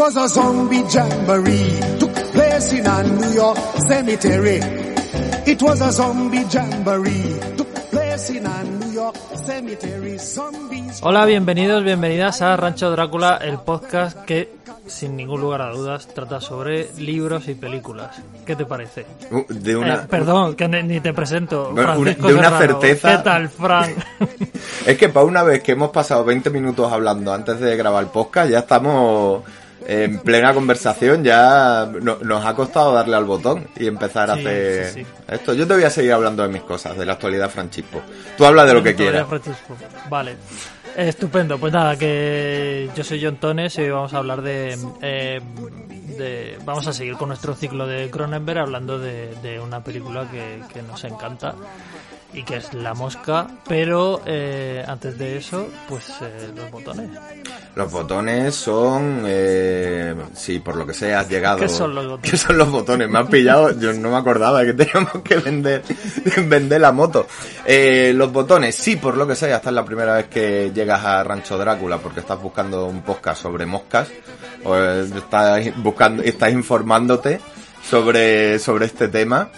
It was a zombie jamboree, took place in a New York cemetery. It was a zombie jamboree, took place in a New York cemetery. Zombies. Hola, bienvenidos, bienvenidas a Rancho Drácula, el podcast que, sin ningún lugar a dudas, trata sobre libros y películas. ¿Qué te parece? Uh, De una, Eh, perdón, que ni, te presento. Bueno, una- Francisco de una Serrano. certeza. ¿Qué tal, Fran? Es que para una vez que hemos pasado 20 minutos hablando antes de grabar el podcast, ya estamos en plena conversación, ya no- nos ha costado darle al botón y empezar a Sí, hacer sí, sí. esto. Yo te voy a seguir hablando de mis cosas, de la actualidad Francisco. Tú habla de lo que quieras. Francisco. Vale. Estupendo, pues nada, que yo soy John Tones y hoy vamos a hablar de, eh, de- Vamos a seguir con nuestro ciclo de Cronenberg hablando de, de una película que, que nos encanta y que es La Mosca, pero eh, antes de eso, pues eh, los botones. Los botones son, eh, si por lo que sea has llegado. ¿Qué son los botones? ¿Qué son los botones? Me han pillado, yo no me acordaba de que teníamos que vender, vender la moto. Eh, los botones, sí, por lo que sea, esta es la primera vez que llegas a Rancho Drácula porque estás buscando un podcast sobre moscas o eh, estás buscando, estás informándote sobre, sobre este tema.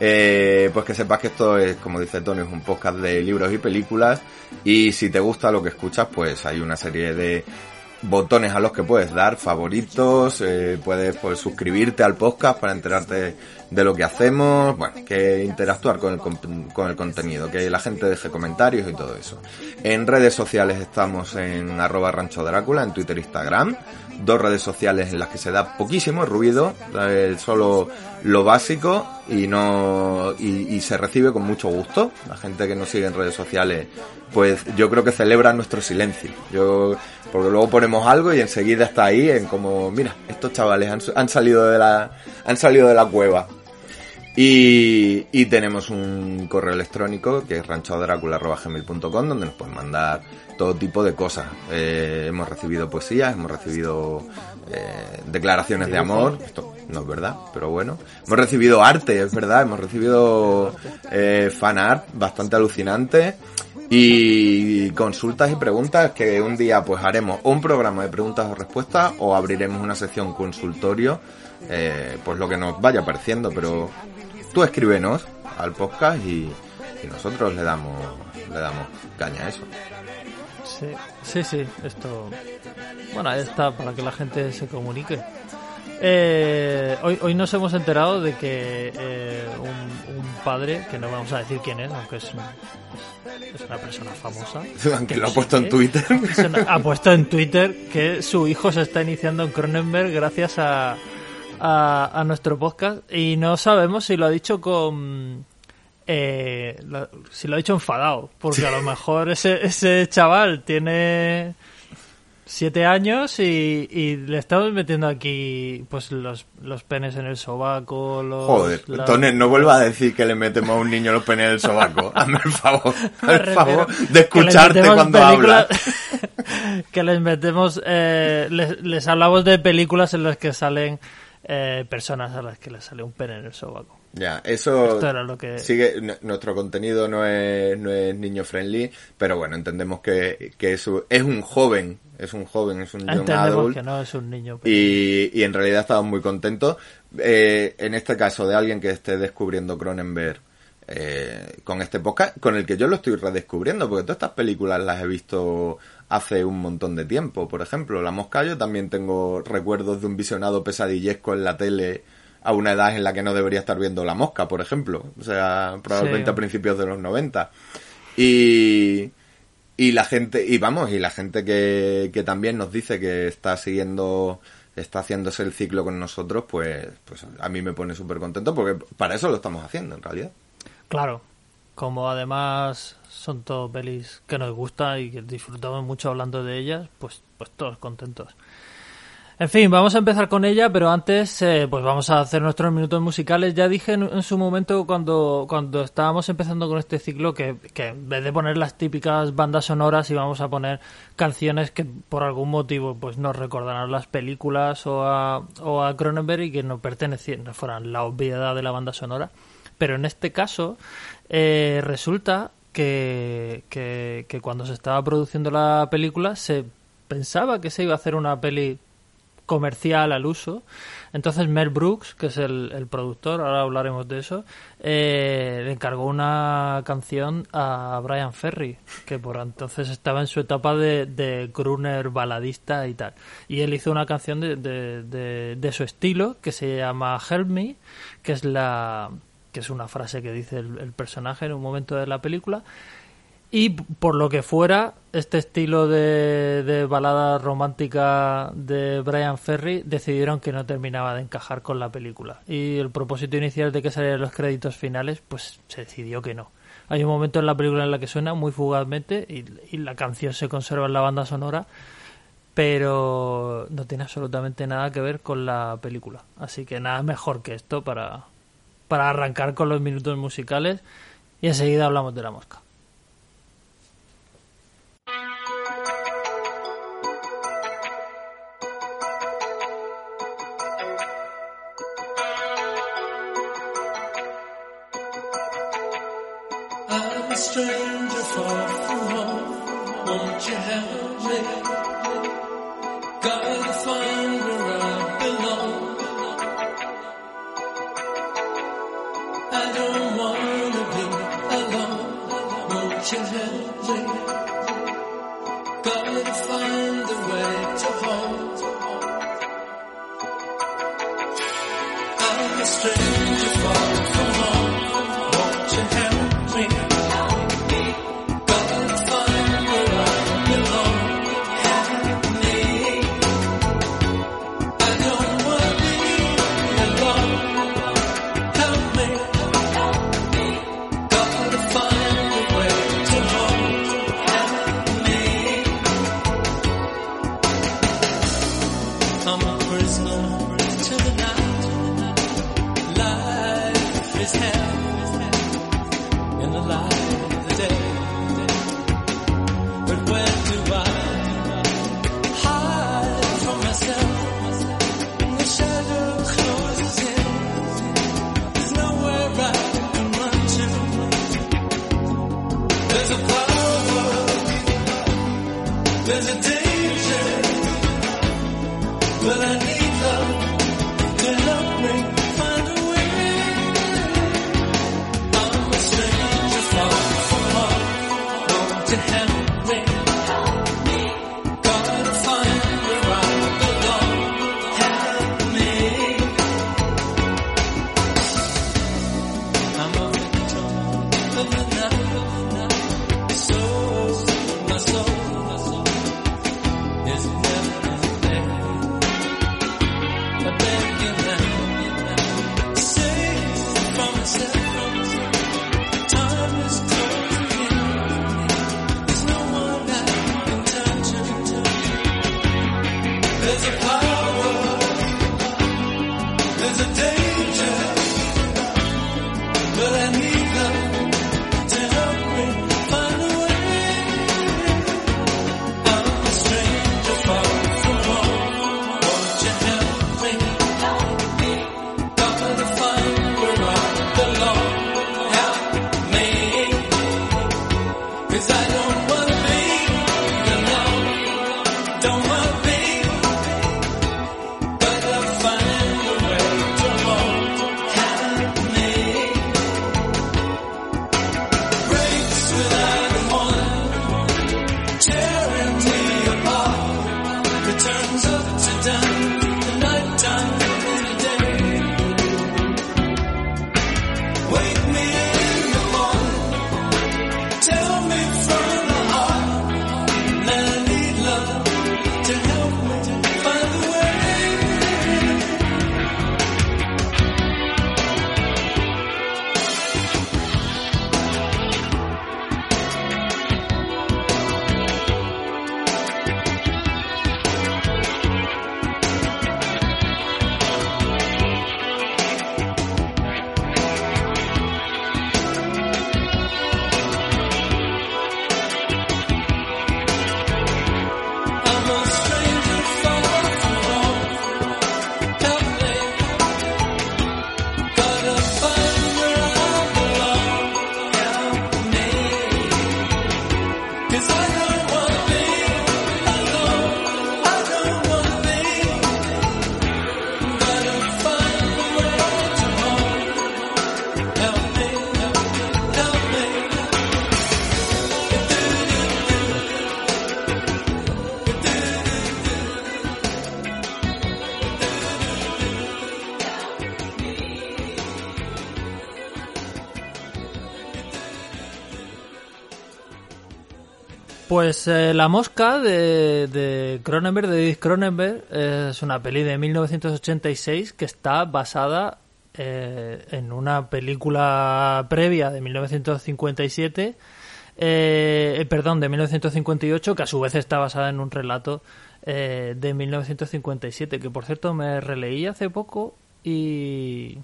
Eh, pues que sepas que esto es, como dice Tony, es un podcast de libros y películas. Y si te gusta lo que escuchas, pues hay una serie de botones a los que puedes dar, favoritos, eh, puedes pues, suscribirte al podcast para enterarte de lo que hacemos, bueno, que interactuar con el, con, el contenido, que la gente deje comentarios y todo eso. En redes sociales estamos en arroba rancho Drácula, en Twitter Instagram, dos redes sociales en las que se da poquísimo ruido, eh, solo lo básico y no y, se recibe con mucho gusto. La gente que nos sigue en redes sociales, pues yo creo que celebra nuestro silencio. Yo porque luego ponemos algo y enseguida está ahí en como, mira, estos chavales han, han salido de la han salido de la cueva. Y, y tenemos un correo electrónico que es ranchodracula.gmail.com donde nos pueden mandar todo tipo de cosas. Eh, hemos recibido poesías, hemos recibido eh, declaraciones de amor, esto no es verdad, pero bueno. Hemos recibido arte, es verdad, hemos recibido eh, fan art bastante alucinante. Y consultas y preguntas que un día pues haremos un programa de preguntas o respuestas o abriremos una sección consultorio, eh, pues lo que nos vaya pareciendo, pero tú escríbenos al podcast y, y nosotros le damos le damos caña a eso. Sí, sí, sí, esto. Bueno, ahí está para que la gente se comunique. Eh, hoy, hoy nos hemos enterado de que eh, un, un padre, que no vamos a decir quién es, aunque es, un- es una persona famosa, Aunque que lo ha puesto en Twitter. una- ha puesto en Twitter que su hijo se está iniciando en Cronenberg gracias a, a, a nuestro podcast y no sabemos si lo ha dicho con eh, si lo ha dicho enfadado porque a lo mejor ese, ese chaval tiene siete años y, y le estamos metiendo aquí pues los, los penes en el sobaco los, Joder, la- Tones, no vuelva a decir que le metemos a un niño los penes del sobaco. Hazme el favor, el favor de escucharte cuando películas- hablas. que les metemos, eh, les, les hablamos de películas en las que salen eh, personas a las que les sale un pene en el sobaco. Ya, eso Esto era lo que- sigue, nuestro contenido no es, no es niño friendly, pero bueno, entendemos que, que es, un- es un joven, es un joven, es un young Entendemos adult. que no es un niño. pero- Y, y en realidad estamos muy contentos. Eh, en este caso, de alguien que esté descubriendo Cronenberg eh, con este podcast, con el que yo lo estoy redescubriendo, porque todas estas películas las he visto hace un montón de tiempo. Por ejemplo, La Mosca, yo también tengo recuerdos de un visionado pesadillesco en la tele a una edad en la que no debería estar viendo La Mosca, por ejemplo. O sea, probablemente Sí. a principios de los 90. Y, y la gente, y vamos, y la gente que, que también nos dice que está siguiendo, está haciéndose el ciclo con nosotros, pues, pues a mí me pone súper contento porque para eso lo estamos haciendo en realidad. Claro, como además son todos pelis que nos gustan y que disfrutamos mucho hablando de ellas, pues, pues todos contentos. En fin, vamos a empezar con ella, pero antes eh, pues vamos a hacer nuestros minutos musicales. Ya dije en, su momento cuando, cuando estábamos empezando con este ciclo que, que en vez de poner las típicas bandas sonoras íbamos a poner canciones que por algún motivo pues nos recordaran a las películas o a, o a Cronenberg y que no pertenecieran, no fueran la obviedad de la banda sonora. Pero en este caso eh, resulta que, que, cuando se estaba produciendo la película se pensaba que se iba a hacer una peli comercial al uso. Entonces Mel Brooks, que es el, el productor, ahora hablaremos de eso, eh, le encargó una canción a Brian Ferry, que por entonces estaba en su etapa de, de crooner baladista y tal. Y él hizo una canción de, de, de su estilo que se llama Help Me, que es la que es una frase que dice el, personaje en un momento de la película y por lo que fuera, este estilo de, de, balada romántica de Brian Ferry decidieron que no terminaba de encajar con la película. Y el propósito inicial de que salieran los créditos finales, pues se decidió que no. Hay un momento en la película en la que suena muy fugazmente y, y la canción se conserva en la banda sonora, pero no tiene absolutamente nada que ver con la película. Así que nada mejor que esto para, para arrancar con los minutos musicales y enseguida hablamos de la mosca. This Pues eh, La Mosca de, Cronenberg, de David Cronenberg, es una peli de 1986 que está basada eh, en una película previa de 1957, eh, perdón, de 1958, que a su vez está basada en un relato eh, de 1957, que por cierto me releí hace poco y,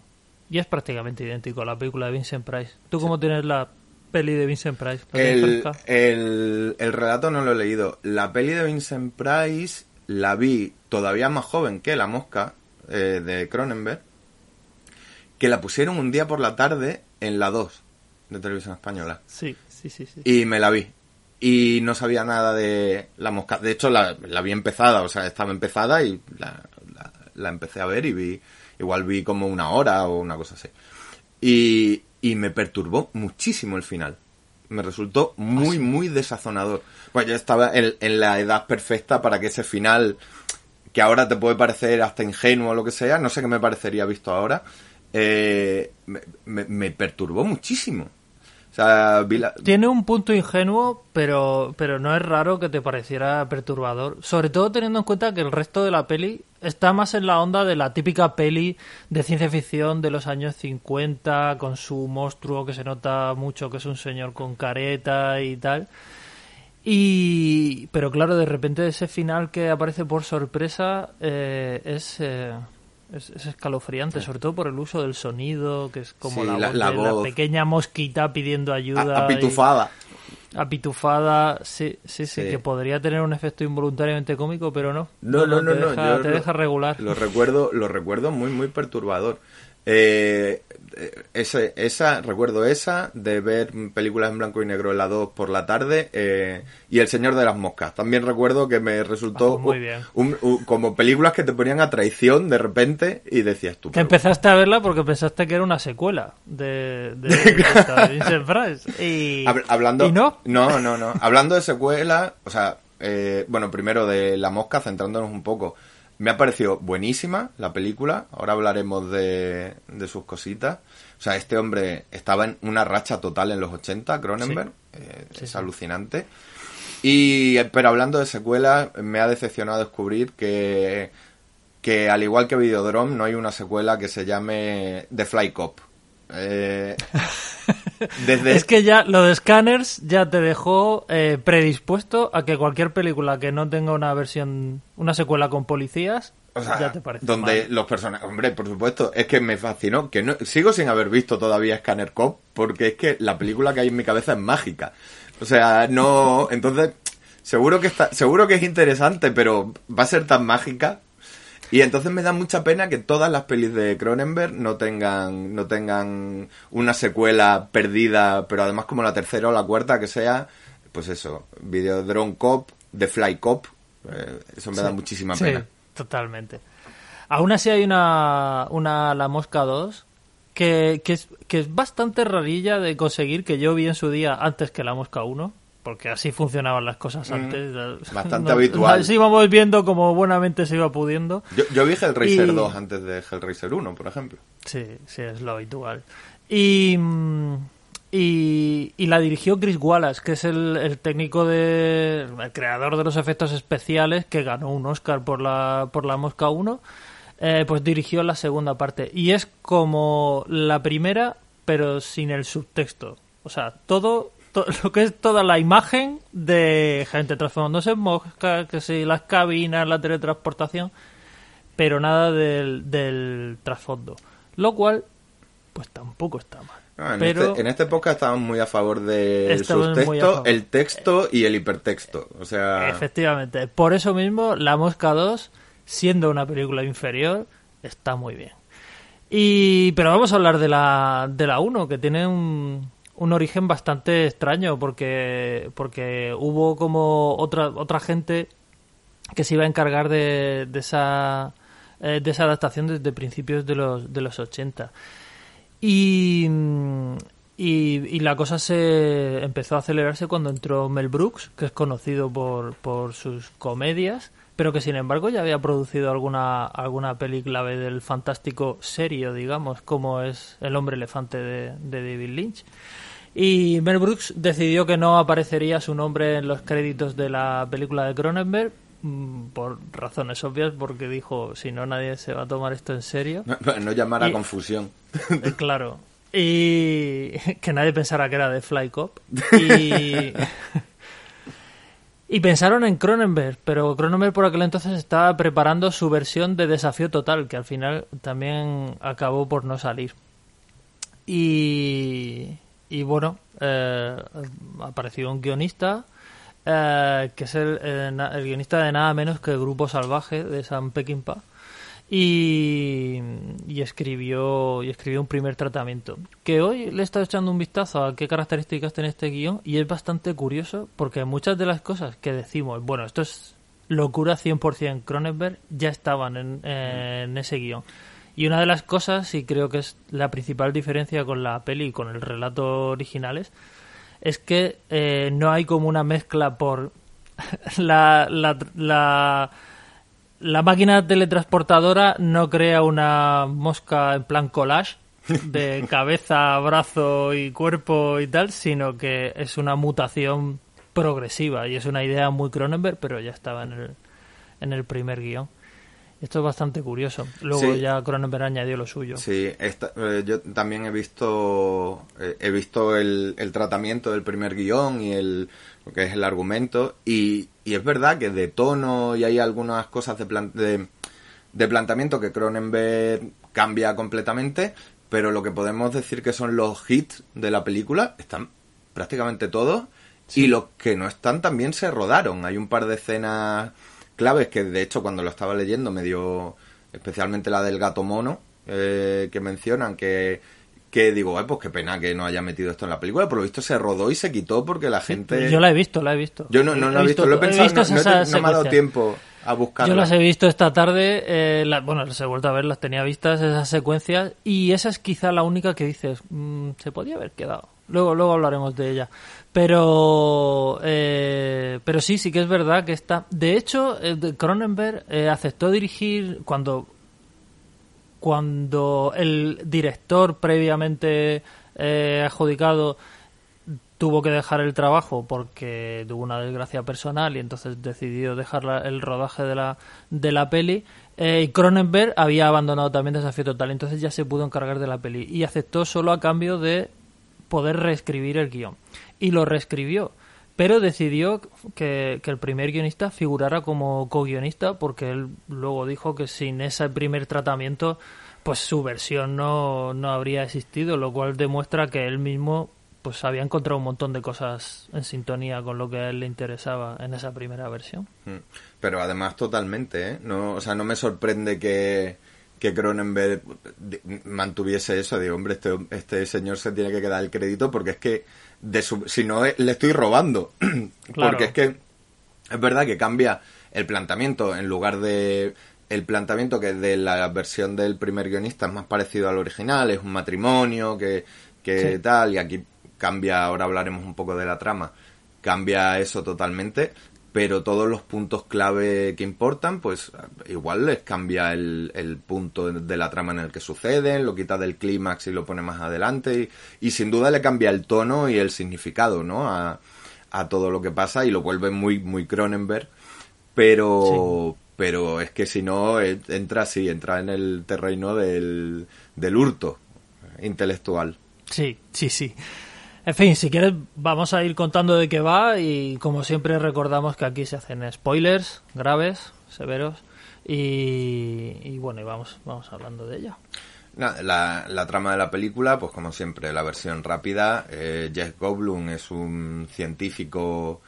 y es prácticamente idéntico a la película de Vincent Price. ¿Tú cómo tienes la peli de Vincent Price? ¿La tienes El, el, el relato no lo he leído. La peli de Vincent Price la vi todavía más joven que La Mosca eh, de Cronenberg, que la pusieron un día por la tarde en la 2 de Televisión Española. Sí, sí, sí, sí. Y me la vi. Y no sabía nada de La Mosca. De hecho, la, la vi empezada, o sea, estaba empezada y la, la- la empecé a ver y vi, igual vi como una hora o una cosa así. Y, y me perturbó muchísimo el final. Me resultó muy, muy desazonador. Pues yo estaba en, en la edad perfecta para que ese final, que ahora te puede parecer hasta ingenuo o lo que sea, no sé qué me parecería visto ahora, eh, me, me- me perturbó muchísimo. Tiene un punto ingenuo, pero, pero no es raro que te pareciera perturbador. Sobre todo teniendo en cuenta que el resto de la peli está más en la onda de la típica peli de ciencia ficción de los años 50, con su monstruo que se nota mucho que es un señor con careta y tal. Y, pero claro, de repente ese final que aparece por sorpresa eh, es, eh, es, es escalofriante, sobre todo por el uso del sonido, que es como Sí, la, la- voz la de la voz. pequeña mosquita pidiendo ayuda. apitufada. apitufada, sí, sí, sí, que podría tener un efecto involuntariamente cómico, pero no. No, no, no, te no. deja, yo te lo- deja regular. Lo recuerdo, lo recuerdo muy, muy perturbador. Eh, ese, esa, recuerdo esa, de ver películas en blanco y negro en la 2 por la tarde, eh, y El Señor de las Moscas. También recuerdo que me resultó Ah, muy bien. un- un- como películas que te ponían a traición de repente y decías tú. Que empezaste a verla porque pensaste que era una secuela de, de, de esta, de Vincent Price. Y, Hab- hablando y no. no no no hablando de secuela o sea eh, bueno primero de la mosca centrándonos un poco me ha parecido buenísima la película. Ahora hablaremos de, de sus cositas. O sea este hombre estaba en una racha total en los 80 Cronenberg. Eh, Sí, es sí. alucinante. Y eh, pero hablando de secuelas me ha decepcionado descubrir que que al igual que Videodrome no hay una secuela que se llame The Fly Cop Eh, desde Es que ya lo de Scanners ya te dejó eh, predispuesto a que cualquier película que no tenga una versión, una secuela con policías, O sea, ya te parece donde mal. los personajes, hombre, por supuesto, es que me fascinó, que no, sigo sin haber visto todavía Scanner Cop, porque es que la película que hay en mi cabeza es mágica. O sea, no, entonces, seguro que está, seguro que es interesante, pero va a ser tan mágica. Y entonces me da mucha pena que todas las pelis de Cronenberg no tengan, no tengan una secuela perdida, pero además como la tercera o la cuarta que sea, pues eso, Videodrome Cop, The Fly Cop, eh, eso me da Sí, muchísima sí, pena. totalmente. Aún así hay una, una La Mosca 2 que, que, es, que es bastante rarilla de conseguir, que yo vi en su día antes que La Mosca 1, porque así funcionaban las cosas antes. Mm, bastante habitual. Así íbamos viendo como buenamente se iba pudiendo. Yo, yo vi Hellraiser Y- 2 antes de Hellraiser 1, por ejemplo. Sí, sí, es lo habitual. Y, mm, y, y la dirigió Chris Wallace, que es el, el técnico de. el creador de los efectos especiales, que ganó un Oscar por la, por la Mosca 1. eh, pues dirigió la segunda parte. Y es como la primera, pero sin el subtexto. O sea, todo. To- lo que es toda la imagen de gente transformándose en mosca, que si las cabinas, la teletransportación, pero nada del, del trasfondo. Lo cual, pues tampoco está mal. Ah, en, pero este, en esta época estaban muy a favor del subtexto, el texto y el hipertexto. O sea, efectivamente, por eso mismo, La Mosca 2, siendo una película inferior, está muy bien. Y, pero vamos a hablar de la, de la 1, que tiene un, un origen bastante extraño, porque, porque hubo como otra, otra gente que se iba a encargar de, esa eh, de esa adaptación desde principios de los de los 80 y, y la cosa se empezó a acelerarse cuando entró Mel Brooks que es conocido por, por sus comedias pero que sin embargo ya había producido alguna alguna peli clave del fantástico serio digamos como es El hombre elefante de David Lynch Y Mel Brooks decidió que no aparecería su nombre en los créditos de la película de Cronenberg mm, por razones obvias, porque dijo, si no nadie se va a tomar esto en serio. No, no llamar a Y- confusión. Eh, claro. Y que nadie pensara que era de Fly Cop. Y, y pensaron en Cronenberg, pero Cronenberg por aquel entonces estaba preparando su versión de Desafío Total, que al final también acabó por no salir. Y, y bueno, eh, apareció un guionista, eh, que es el, el na- el guionista de nada menos que Grupo Salvaje de San Peckinpah y, y escribió y escribió un primer tratamiento que hoy le he estado echando un vistazo a qué características tiene este guion y es bastante curioso porque muchas de las cosas que decimos bueno esto es locura 100% Cronenberg ya estaban en, en ese guion y una de las cosas y creo que es la principal diferencia con la peli y con el relato originales es que eh, no hay como una mezcla por la, la, la, la máquina teletransportadora no crea una mosca en plan collage de cabeza, brazo y cuerpo y tal, sino que es una mutación progresiva y es una idea muy Cronenberg, pero ya estaba en el, en el primer guion. Esto es bastante curioso. Luego Sí. ya Cronenberg añadió lo suyo. Sí, esta- eh, yo también he visto eh, he visto el, el tratamiento del primer guion y el lo que es el argumento y, y es verdad que de tono y hay algunas cosas de, plan- de, de planteamiento que Cronenberg cambia completamente, pero lo que podemos decir que son los hits de la película están prácticamente todos y los que no están también se rodaron. Hay un par de escenas claves que de hecho cuando lo estaba leyendo me dio especialmente la del gato mono eh, que mencionan que que digo, "Ay, pues qué pena que no haya metido esto en la película, por lo visto se rodó y se quitó porque la gente Yo la he visto, la he visto. Yo no, no, no he visto, lo he pensado, no, no he no me ha dado tiempo a buscarla. Yo las he visto esta tarde, eh, la- bueno, las he vuelto a ver, las tenía vistas, esas secuencias, y esa es quizá la única que dices, mm, se podía haber quedado. Luego, luego hablaremos de ella. Pero, eh, pero sí, sí que es verdad que está. De hecho, eh, Cronenberg eh, aceptó dirigir cuando, cuando el director previamente adjudicado tuvo que dejar el trabajo porque tuvo una desgracia personal y entonces decidió dejar la- el rodaje de la, de la peli. Eh, Cronenberg había abandonado también Desafío Total, entonces ya se pudo encargar de la peli y aceptó solo a cambio de poder reescribir el guion. Y lo reescribió, pero decidió que, el primer guionista figurara como co-guionista porque él luego dijo que sin ese primer tratamiento pues su versión no, no habría existido, lo cual demuestra que él mismo pues había encontrado un montón de cosas en sintonía con lo que a él le interesaba en esa primera versión. Mm. Pero además totalmente, ¿eh? No, o sea, no me sorprende que, que Cronenberg mantuviese eso de, hombre, este, este señor se tiene que quedar el crédito porque es que, de su, si no, eh, le estoy robando. Claro. Porque es que es verdad que cambia el planteamiento en lugar de el planteamiento que de la versión del primer guionista es más parecido al original, es un matrimonio que, que Sí. tal, y aquí cambia, ahora hablaremos un poco de la trama, cambia eso totalmente, pero todos los puntos clave que importan, pues igual les cambia el, el punto de la trama en el que suceden, lo quita del clímax y lo pone más adelante, y, y sin duda le cambia el tono y el significado, ¿no? A, a todo lo que pasa y lo vuelve muy, muy Cronenberg, pero, pero es que si no, eh, entra así, entra en el terreno del, del hurto intelectual. Sí, sí, sí. En fin, si quieres vamos a ir contando de qué va y como siempre recordamos que aquí se hacen spoilers graves, severos y, y bueno, y vamos, vamos hablando de ella. Nada, La, la trama de la película, pues como siempre, la versión rápida. Eh, Jeff Goldblum es un científico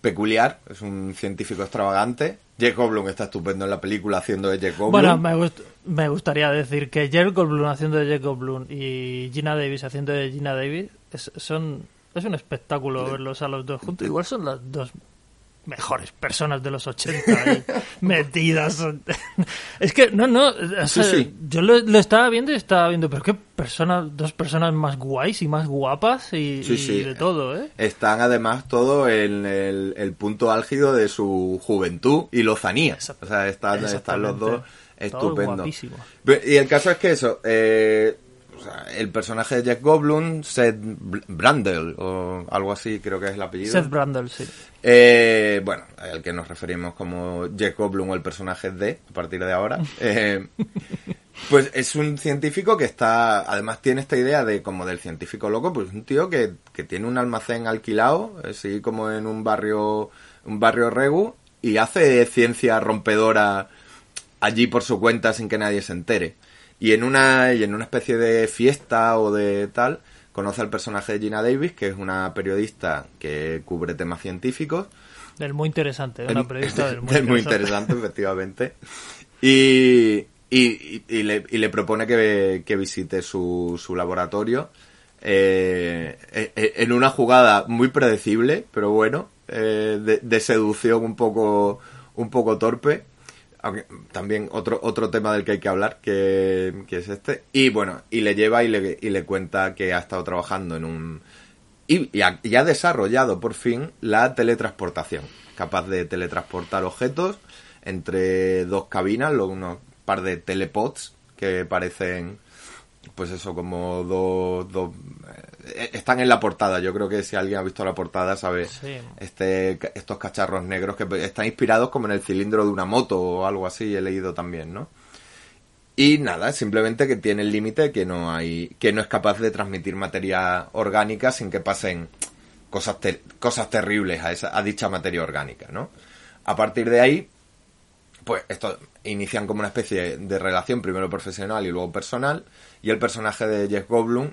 peculiar, es un científico extravagante. Jeff Goldblum está estupendo en la película haciendo de Jeff Goldblum. Bueno, me, gust- me gustaría decir que Jeff Goldblum haciendo de Jeff Goldblum y Gina Davis haciendo de Gina Davis es, son, es un espectáculo verlos a los dos juntos. Igual son las dos mejores personas de los 80 ahí metidas. es que, no, no, o sea, sí. yo lo, lo estaba viendo y estaba viendo, pero qué personas, dos personas más guays y más guapas y, Sí, y sí. de todo, ¿eh? Están además todo en el, el punto álgido de su juventud y lozanía. O sea, están, están los dos estupendos. Y el caso es que eso, eh, sea, el personaje de Jeff Goldblum, Seth Br- Brandel, o algo así creo que es el apellido. Seth Brandel, sí. Eh, bueno, al que nos referimos como Jeff Goldblum o el personaje de, a partir de ahora. Eh, pues es un científico que está, además tiene esta idea de como del científico loco, pues un tío que, que tiene un almacén alquilado, así como en un barrio, un barrio regu, y hace ciencia rompedora allí por su cuenta sin que nadie se entere. Y en una, y en una especie de fiesta o de tal, conoce al personaje de Gina Davis, que es una periodista que cubre temas científicos. Del muy interesante, una periodista del muy, Del muy interesante. interesante, efectivamente. Y, y, le, y le propone que, que visite su, su laboratorio eh, eh, eh, en una jugada muy predecible, pero bueno, eh, de, de seducción un poco, un poco torpe. Aunque también otro, otro tema del que hay que hablar, que, es este. Y bueno, y le lleva y le, y le cuenta que ha estado trabajando en un, y, y ha, y ha desarrollado por fin la teletransportación, capaz de teletransportar objetos entre dos cabinas, unos par de telepods que parecen, pues eso, como dos, dos eh, están en la portada. Yo creo que si alguien ha visto la portada sabe Sí. este, estos cacharros negros que están inspirados como en el cilindro de una moto o algo así. He leído también, ¿no? Y nada, simplemente que tiene el límite que no hay, que no es capaz de transmitir materia orgánica sin que pasen cosas, ter- cosas terribles a, esa, a dicha materia orgánica, ¿no? A partir de ahí, pues esto inician como una especie de relación primero profesional y luego personal y el personaje de Jeff Goldblum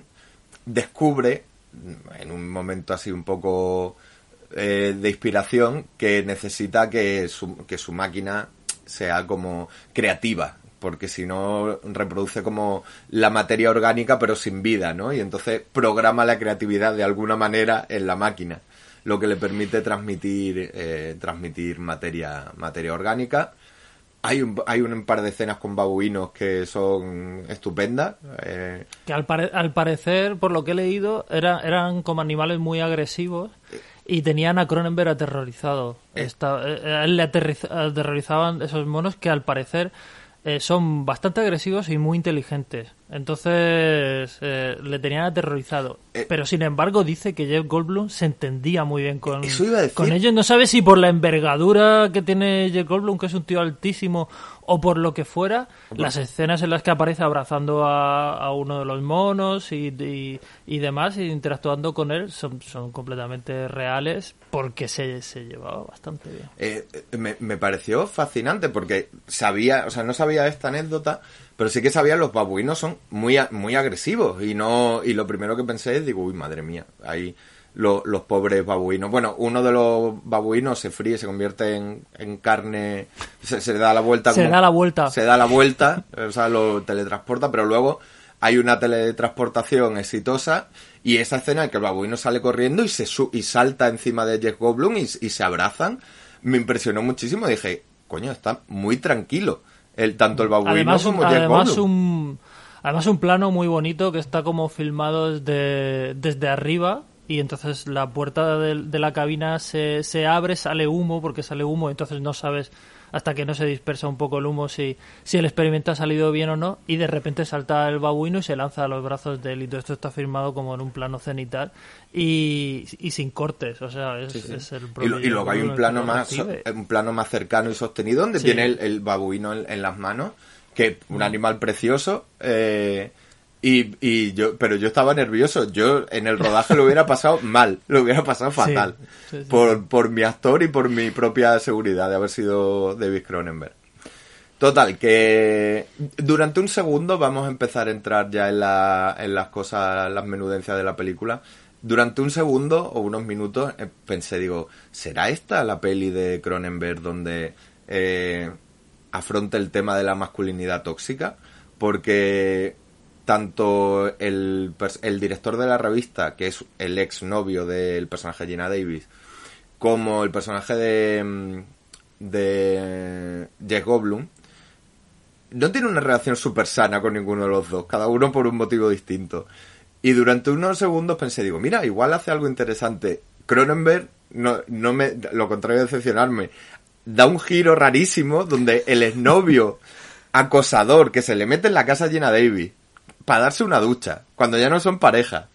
descubre en un momento así un poco eh, de inspiración que necesita que su, que su máquina sea como creativa porque si no reproduce como la materia orgánica pero sin vida, ¿no? Y entonces programa la creatividad de alguna manera en la máquina, lo que le permite transmitir eh, transmitir materia materia orgánica. Hay un, hay un par de escenas con babuinos que son estupendas. eh, Que al, pare- al parecer, por lo que he leído, era- eran como animales muy agresivos y tenían a Cronenberg aterrorizado. Eh. Esta- eh, a él le aterriz- aterrorizaban esos monos que al parecer eh, son bastante agresivos y muy inteligentes. Entonces eh, le tenían aterrorizado. Eh. Pero sin embargo dice que Jeff Goldblum se entendía muy bien con, Eso iba a decir. con ellos. No sabe si por la envergadura que tiene Jeff Goldblum, que es un tío altísimo, o por lo que fuera, las escenas en las que aparece abrazando a, a uno de los monos y, y, y demás, y interactuando con él, son, son completamente reales porque se, se llevaba bastante bien. Eh, eh, me, me pareció fascinante porque sabía, o sea, no sabía esta anécdota, pero sí que sabía los babuinos son muy, muy agresivos y no, y lo primero que pensé es, digo, uy, madre mía, ahí lo- los pobres babuinos. Bueno, uno de los babuinos se fríe, se convierte en, en carne, se, se da la vuelta. Se como- da la vuelta. Se da la vuelta, o sea, lo teletransporta, pero luego hay una teletransportación exitosa y esa escena en que el babuino sale corriendo y se su- y salta encima de Jeff Goldblum y, y se abrazan, me impresionó muchísimo. Dije, coño, está muy tranquilo. El, tanto el babuino Además, un, como además un, además un plano muy bonito que está como filmado desde, desde arriba y entonces la puerta de, de la cabina se, se abre, sale humo porque sale humo, entonces no sabes hasta que no se dispersa un poco el humo si, si el experimento ha salido bien o no y de repente salta el babuino y se lanza a los brazos de él y todo esto está filmado como en un plano cenital y, y sin cortes, o sea, es, es el Y, y luego hay un plano más recibe. un plano más cercano y sostenido donde Sí. tiene el, el babuino en, en las manos que un animal precioso eh, y, y yo pero yo estaba nervioso yo en el rodaje lo hubiera pasado mal lo hubiera pasado fatal Sí, sí, por, por mi actor y por mi propia seguridad de haber sido David Cronenberg Total, que durante un segundo vamos a empezar a entrar ya en, la, en las cosas, las menudencias de la película. Durante un segundo o unos minutos eh, pensé, digo, ¿será esta la peli de Cronenberg donde eh, afronta el tema de la masculinidad tóxica? Porque tanto el, director de la revista, que es el ex novio del personaje Gina Davis, como el personaje de, mm, de Jeff Goldblum, no tiene una relación súper sana con ninguno de los dos, cada uno por un motivo distinto. Y durante unos segundos pensé, digo, mira, igual hace algo interesante. Cronenberg, no, no me, lo contrario de decepcionarme, da un giro rarísimo donde el exnovio acosador que se le mete en la casa llena Davis, para darse una ducha, cuando ya no son pareja.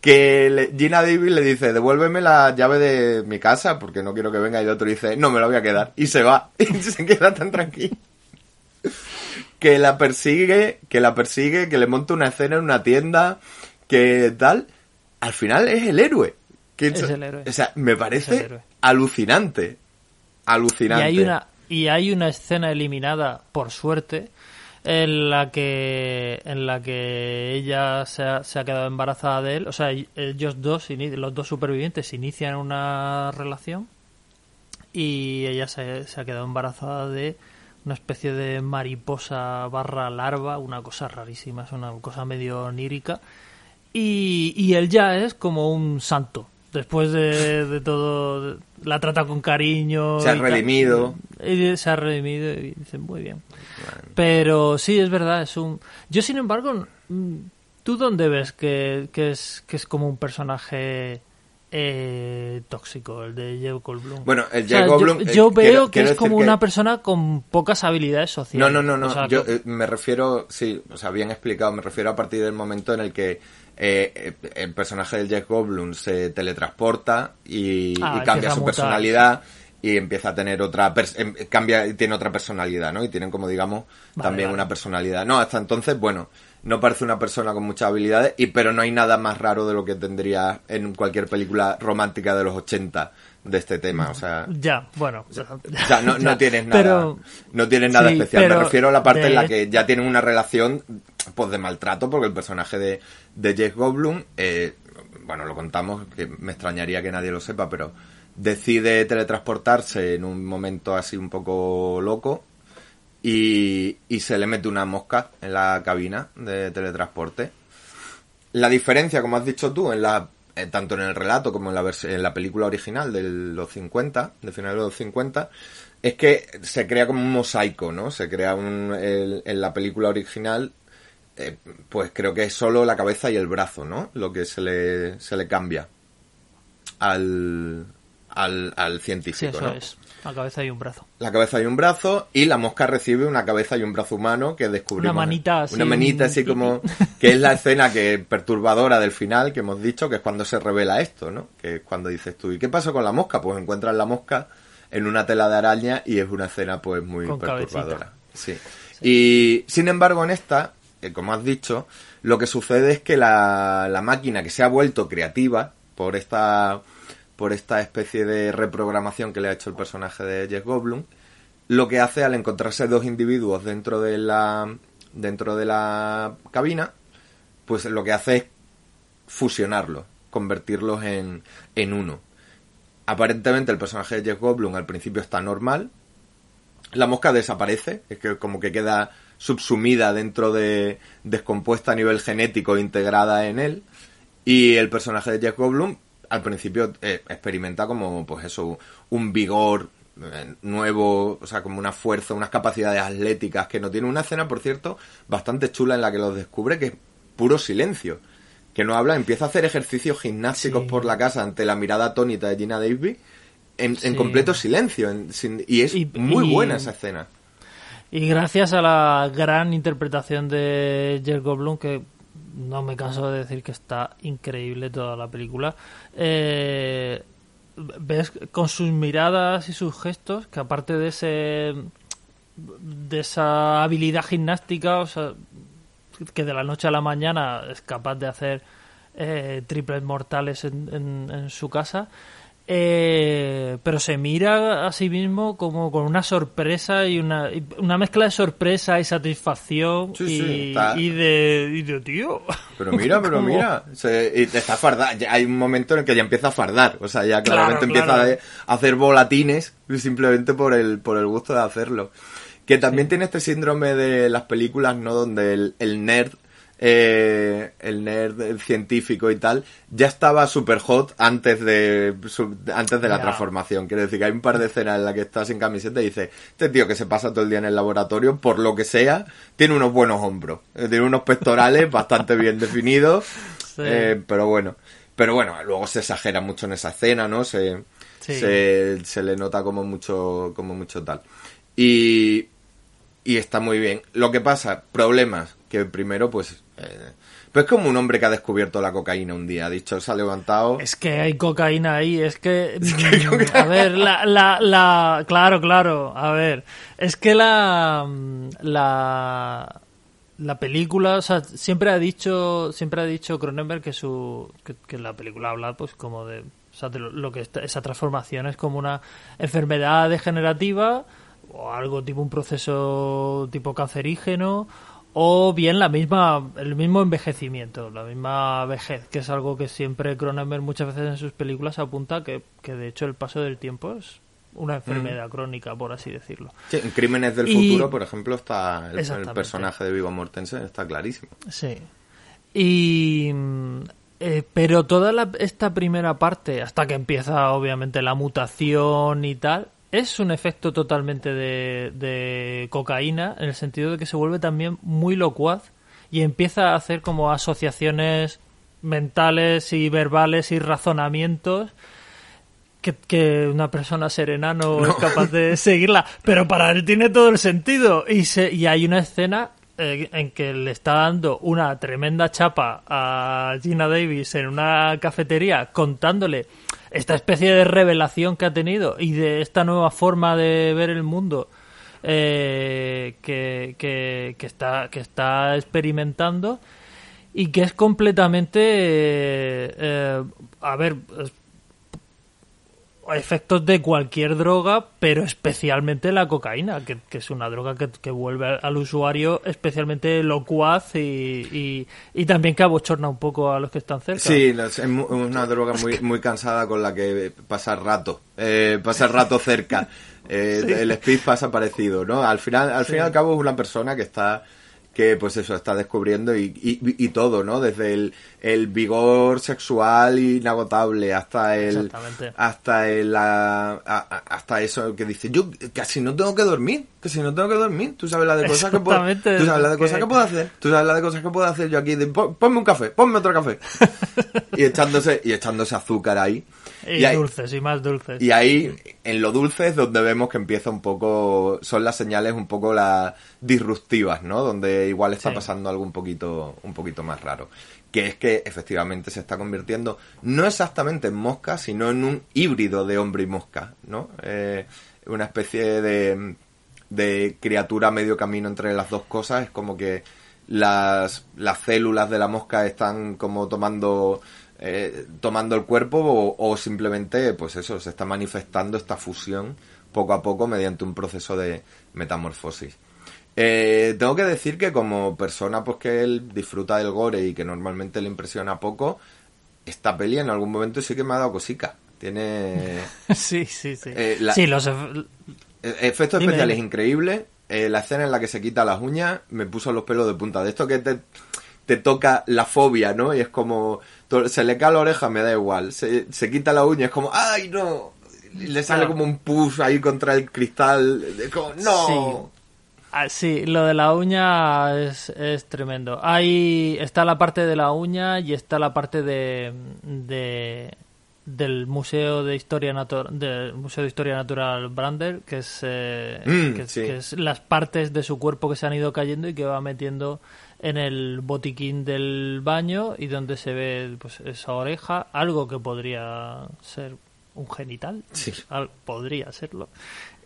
Que le- Gina Davis le dice, devuélveme la llave de mi casa porque no quiero que venga y el otro dice, no me la voy a quedar. Y se va. Y se queda tan tranquilo. Que la persigue, que la persigue, que le monta una escena en una tienda, que tal. Al final es el héroe. Que Es el héroe. O sea, me parece héroe. alucinante. Y Alucinante. hay una y hay una escena eliminada por suerte en la que en la que ella se ha, quedado embarazada de él o sea ellos dos los dos supervivientes inician una relación y ella se, se ha quedado embarazada de una especie de mariposa barra larva una cosa rarísima es una cosa medio onírica y, y él ya es como un santo. Después de, de todo, la trata con cariño. Se ha redimido. Y se ha redimido y dicen, muy bien. Pero sí, es verdad, es un... Yo, sin embargo, ¿tú dónde ves que, que es, que es como un personaje eh, tóxico, el de Jeff Goldblum? Bueno, el O sea, Jeff yo- Goldblum, Yo, eh, veo quiero- que quiero es como que- una persona con pocas habilidades No, sociales. no, no, no. O sea, Yo eh, me refiero, sí, o sea, bien explicado, me refiero a partir del momento en el que eh, el personaje del Jeff Goldblum se teletransporta y, Ah, y cambia su mutar, personalidad y empieza a tener otra em, cambia y tiene otra personalidad, ¿no? Y tienen como digamos Vale, también vale. una personalidad. No, hasta entonces, bueno, no parece una persona con muchas habilidades y pero no hay nada más raro de lo que tendría en cualquier película romántica de los 80 de este tema, o sea, Ya, bueno. o sea, no, no ya. tienes nada, Pero- no tienes nada sí, especial. Me refiero a la parte en la que ya tienen una relación, pues, de maltrato, porque el personaje de, de Jeff Goldblum, eh, bueno, lo contamos, que me extrañaría que nadie lo sepa, pero decide teletransportarse en un momento así un poco loco y, y se le mete una mosca en la cabina de teletransporte. La diferencia, como has dicho tú, en la, eh, tanto en el relato como en la, en la película original de los 50, de finales de los 50, es que se crea como un mosaico, ¿no? Se crea un, el- en la película original, eh, pues creo que es solo la cabeza y el brazo, ¿no? Lo que se le, se le cambia al, al, al Sí, científico, eso ¿no? es. La cabeza y un brazo. La cabeza y un brazo y la mosca recibe una cabeza y un brazo humano que descubrimos. Una manita así, Una manita así como... Que es la escena que perturbadora del final que hemos dicho, que es cuando se revela esto, ¿no? Que es cuando dices tú, ¿y qué pasó con la mosca? Pues encuentras la mosca en una tela de araña y es una escena pues muy Con perturbadora. Sí. Y sin embargo en esta, eh, como has dicho, lo que sucede es que la, la máquina que se ha vuelto creativa por esta por esta especie de reprogramación que le ha hecho el personaje de Jeff Goldblum, lo que hace al encontrarse dos individuos dentro de la dentro de la cabina, pues lo que hace es fusionarlos, convertirlos en, en uno. Aparentemente el personaje de Jeff Goldblum al principio está normal, la mosca desaparece, es que como que queda subsumida dentro de descompuesta a nivel genético integrada en él y el personaje de Jeff Goldblum al principio eh, experimenta como pues eso un vigor eh, nuevo, o sea, como una fuerza, unas capacidades atléticas que no tiene una escena, por cierto, bastante chula en la que los descubre que es puro silencio, que no habla, empieza a hacer ejercicios gimnásticos Sí. por la casa ante la mirada atónita de Gina Davis en, en completo silencio, en- sin- y es Y- muy y- buena esa escena. Y gracias a la gran interpretación de Jeff Goldblum, que no me canso de decir que está increíble toda la película, eh, ves con sus miradas y sus gestos que aparte de ese de esa habilidad gimnástica, o sea, que de la noche a la mañana es capaz de hacer eh, triples mortales en, en- en su casa, eh, pero se mira a sí mismo como con una sorpresa y una, y una mezcla de sorpresa y satisfacción Sí, y, sí, y de, y de tío. Pero mira, pero mira, se, y te está fardar. Hay un momento en el que ya empieza a fardar, o sea, ya claramente Claro, empieza a hacer volatines simplemente por el por el gusto de hacerlo. Que también tiene este síndrome de las películas, ¿no? Donde el, el nerd, eh, el nerd el científico y tal, ya estaba super hot antes de su- antes de la transformación. Quiero decir que hay un par de escenas en las que está sin camiseta y dice, este tío que se pasa todo el día en el laboratorio, por lo que sea, tiene unos buenos hombros, eh, tiene unos pectorales bastante bien definidos, Sí. eh, pero bueno. Pero bueno, luego se exagera mucho en esa escena, ¿no? Se, Sí. se, se le nota como mucho, como mucho tal. Y, y está muy bien. Lo que pasa, problemas, que primero, pues... eh, pues es como un hombre que ha descubierto la cocaína un día. Ha dicho, se ha levantado... Es que hay cocaína ahí, es que... mm, a ver, la, la, la... Claro, claro, a ver. Es que la... mm, La... La película, o sea, siempre ha dicho, siempre ha dicho Cronenberg que su, que, que la película habla, pues, como de, o sea, de lo, lo que está- esa transformación es como una enfermedad degenerativa o algo tipo un proceso tipo cancerígeno o bien la misma el mismo envejecimiento la misma vejez que es algo que siempre Cronenberg muchas veces en sus películas apunta que, que de hecho el paso del tiempo es una enfermedad crónica por así decirlo Sí, en Crímenes del Y- Futuro, por ejemplo, está el, personaje de Vigo Mortensen, está clarísimo. Sí. Y. mm, eh, pero toda la- esta primera parte, hasta que empieza obviamente la mutación y tal, es un efecto totalmente de, de cocaína, en el sentido de que se vuelve también muy locuaz y empieza a hacer como asociaciones mentales y verbales y razonamientos que, que una persona serena no, es capaz de seguirla. Pero para él tiene todo el sentido. Y, se, y hay una escena en que le está dando una tremenda chapa a Gina Davis en una cafetería contándole esta especie de revelación que ha tenido y de esta nueva forma de ver el mundo eh, que, que, está, que está experimentando y que es completamente eh, eh, a ver efectos de cualquier droga pero especialmente la cocaína que, que es una droga que, que vuelve al- al usuario especialmente locuaz y, y, y también que abochorna un poco a los que están cerca Sí, es una droga muy, muy cansada con la que pasar rato, eh, pasar rato cerca. Eh, El speed pasa parecido, ¿no? Al final, al fin y al cabo es una persona que está que pues eso está descubriendo y, y, y todo, ¿no? Desde el, el vigor sexual inagotable hasta el hasta el a- a- hasta eso que dice yo casi no tengo que dormir, que si no tengo que dormir, tú sabes la de cosas que puedo, tú sabes la de cosas que- que puedo hacer, tú sabes la de cosas que puedo hacer yo aquí, de, "Pon- ponme un café, ponme otro café y echándose y echándose azúcar ahí. Y, ahí, dulces y más dulces. y ahí, en lo dulce es donde vemos que empieza un poco, son las señales un poco las disruptivas, ¿no? Donde igual está Sí. pasando algo un poquito, un poquito más raro. Que es que efectivamente se está convirtiendo no exactamente en mosca, sino en un híbrido de hombre y mosca, ¿no? Eh, una especie de, de criatura medio camino entre las dos cosas. Es como que las, las células de la mosca están como tomando eh, tomando el cuerpo o, o simplemente pues eso se está manifestando esta fusión poco a poco mediante un proceso de metamorfosis Eh, tengo que decir que como persona pues que él disfruta del gore y que normalmente le impresiona poco esta peli en algún momento sí que me ha dado cosica tiene sí sí sí Eh, la- sí los e- Efectos Dime, especiales dime. increíbles. Eh, la escena en la que se quita las uñas me puso los pelos de punta. De esto que te, te toca la fobia, ¿no? Y es como. Se le cae la oreja, me da igual. Se, se quita la uña, es como. ¡Ay, no! Y le sale Claro. como un push ahí contra el cristal. Es como. ¡No! Ah, sí, lo de la uña es, es tremendo. Hay está la parte de la uña y está la parte de, de del museo de historia natural del museo de historia natural Brander, que es, eh, Mm, que, es- sí. que es las partes de su cuerpo que se han ido cayendo y que va metiendo en el botiquín del baño y donde se ve pues esa oreja, algo que podría ser un genital, Sí. Podría serlo.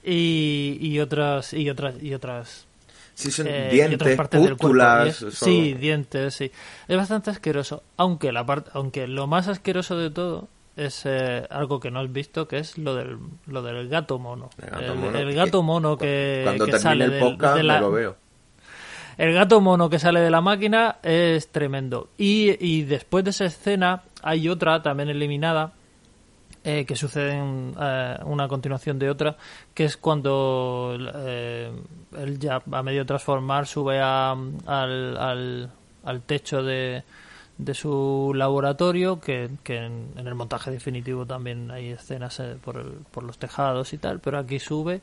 Y, y otras y otras y otras Sí, son eh, dientes, del cuerpo. pústulas. Sí, dientes, sí. Es bastante asqueroso, aunque la parte, aunque lo más asqueroso de todo es eh, algo que no has visto, que es lo del, lo del gato mono. El gato mono. el gato mono que, Cuando que sale el del- podcast de la, me lo veo. el gato mono que sale de la máquina es tremendo. Y, y después de esa escena hay otra también eliminada eh, que sucede en eh, una continuación de otra, que es cuando eh, él ya a medio transformar sube a- al, al, al techo de, de su laboratorio, que, que en, en el montaje definitivo también hay escenas eh, por, el- por los tejados y tal, pero aquí sube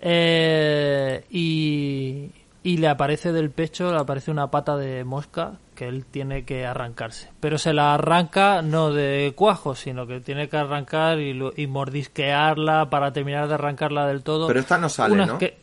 eh, y, y le aparece del pecho, le aparece una pata de mosca que él tiene que arrancarse. Pero se la arranca no de cuajo, sino que tiene que arrancar y, lo- y mordisquearla para terminar de arrancarla del todo. Pero esta no sale, Unas ¿no? que-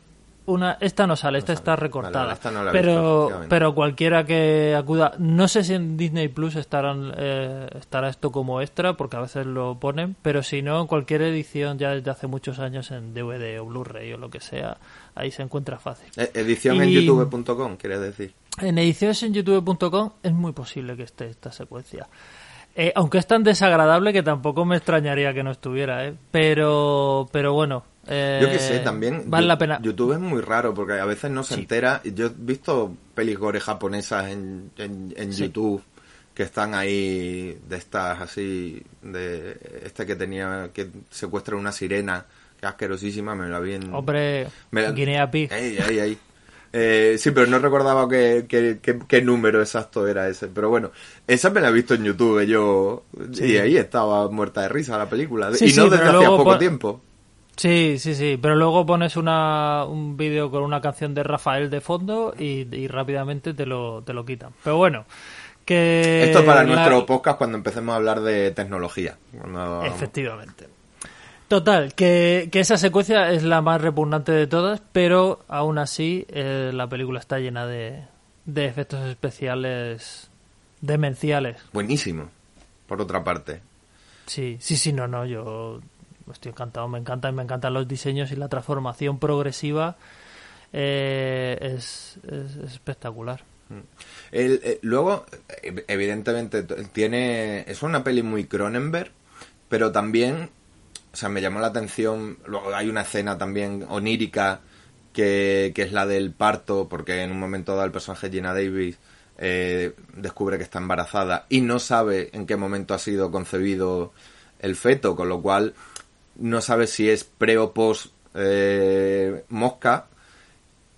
una esta no sale, esta sale. está recortada. Vale, esta no la he visto, pero pero cualquiera que acuda, no sé si en Disney Plus estarán eh, estará esto como extra porque a veces lo ponen, pero si no en cualquier edición ya desde hace muchos años en DVD o Blu-ray o lo que sea, ahí se encuentra fácil. Eh, Edición en youtube.com, quieres decir. En ediciones en youtube.com es muy posible que esté esta secuencia. Eh, aunque es tan desagradable que tampoco me extrañaría que no estuviera, ¿eh? Pero, pero bueno. Eh, Yo que sé, también. Vale la pena. YouTube es muy raro porque a veces no se Sí. entera. Yo he visto pelis gore japonesas en, en, en Sí. YouTube que están ahí de estas así. de Este que tenía. que secuestra una sirena. Que asquerosísima, me la vi en. Hombre, me Guinea Pig. Ahí, ahí. Eh, sí, pero no recordaba qué, qué, qué- qué número exacto era ese. Pero bueno, esa me la he visto en YouTube yo. Sí. Y ahí estaba muerta de risa la película. Sí, y sí, no desde hacía poco pon- tiempo. Sí, sí, sí. Pero luego pones una, un vídeo con una canción de Rafael de fondo y, y rápidamente te lo, te lo quitan. Pero bueno, que. Esto es para la- nuestro podcast cuando empecemos a hablar de tecnología. Cuando- Efectivamente. Total, que, que esa secuencia es la más repugnante de todas, pero aún así eh, la película está llena de, de efectos especiales demenciales. Buenísimo, por otra parte. Sí, sí, sí, no, no, yo estoy encantado, me encantan, me encantan los diseños y la transformación progresiva eh, es, es- es espectacular. El- eh, luego, eh, evidentemente, tiene. Es una peli muy Cronenberg, pero también. O sea, me llamó la atención. Luego hay una escena también onírica que, que es la del parto, porque en un momento dado el personaje Gina Davis eh, descubre que está embarazada y no sabe en qué momento ha sido concebido el feto, con lo cual no sabe si es pre o post eh, mosca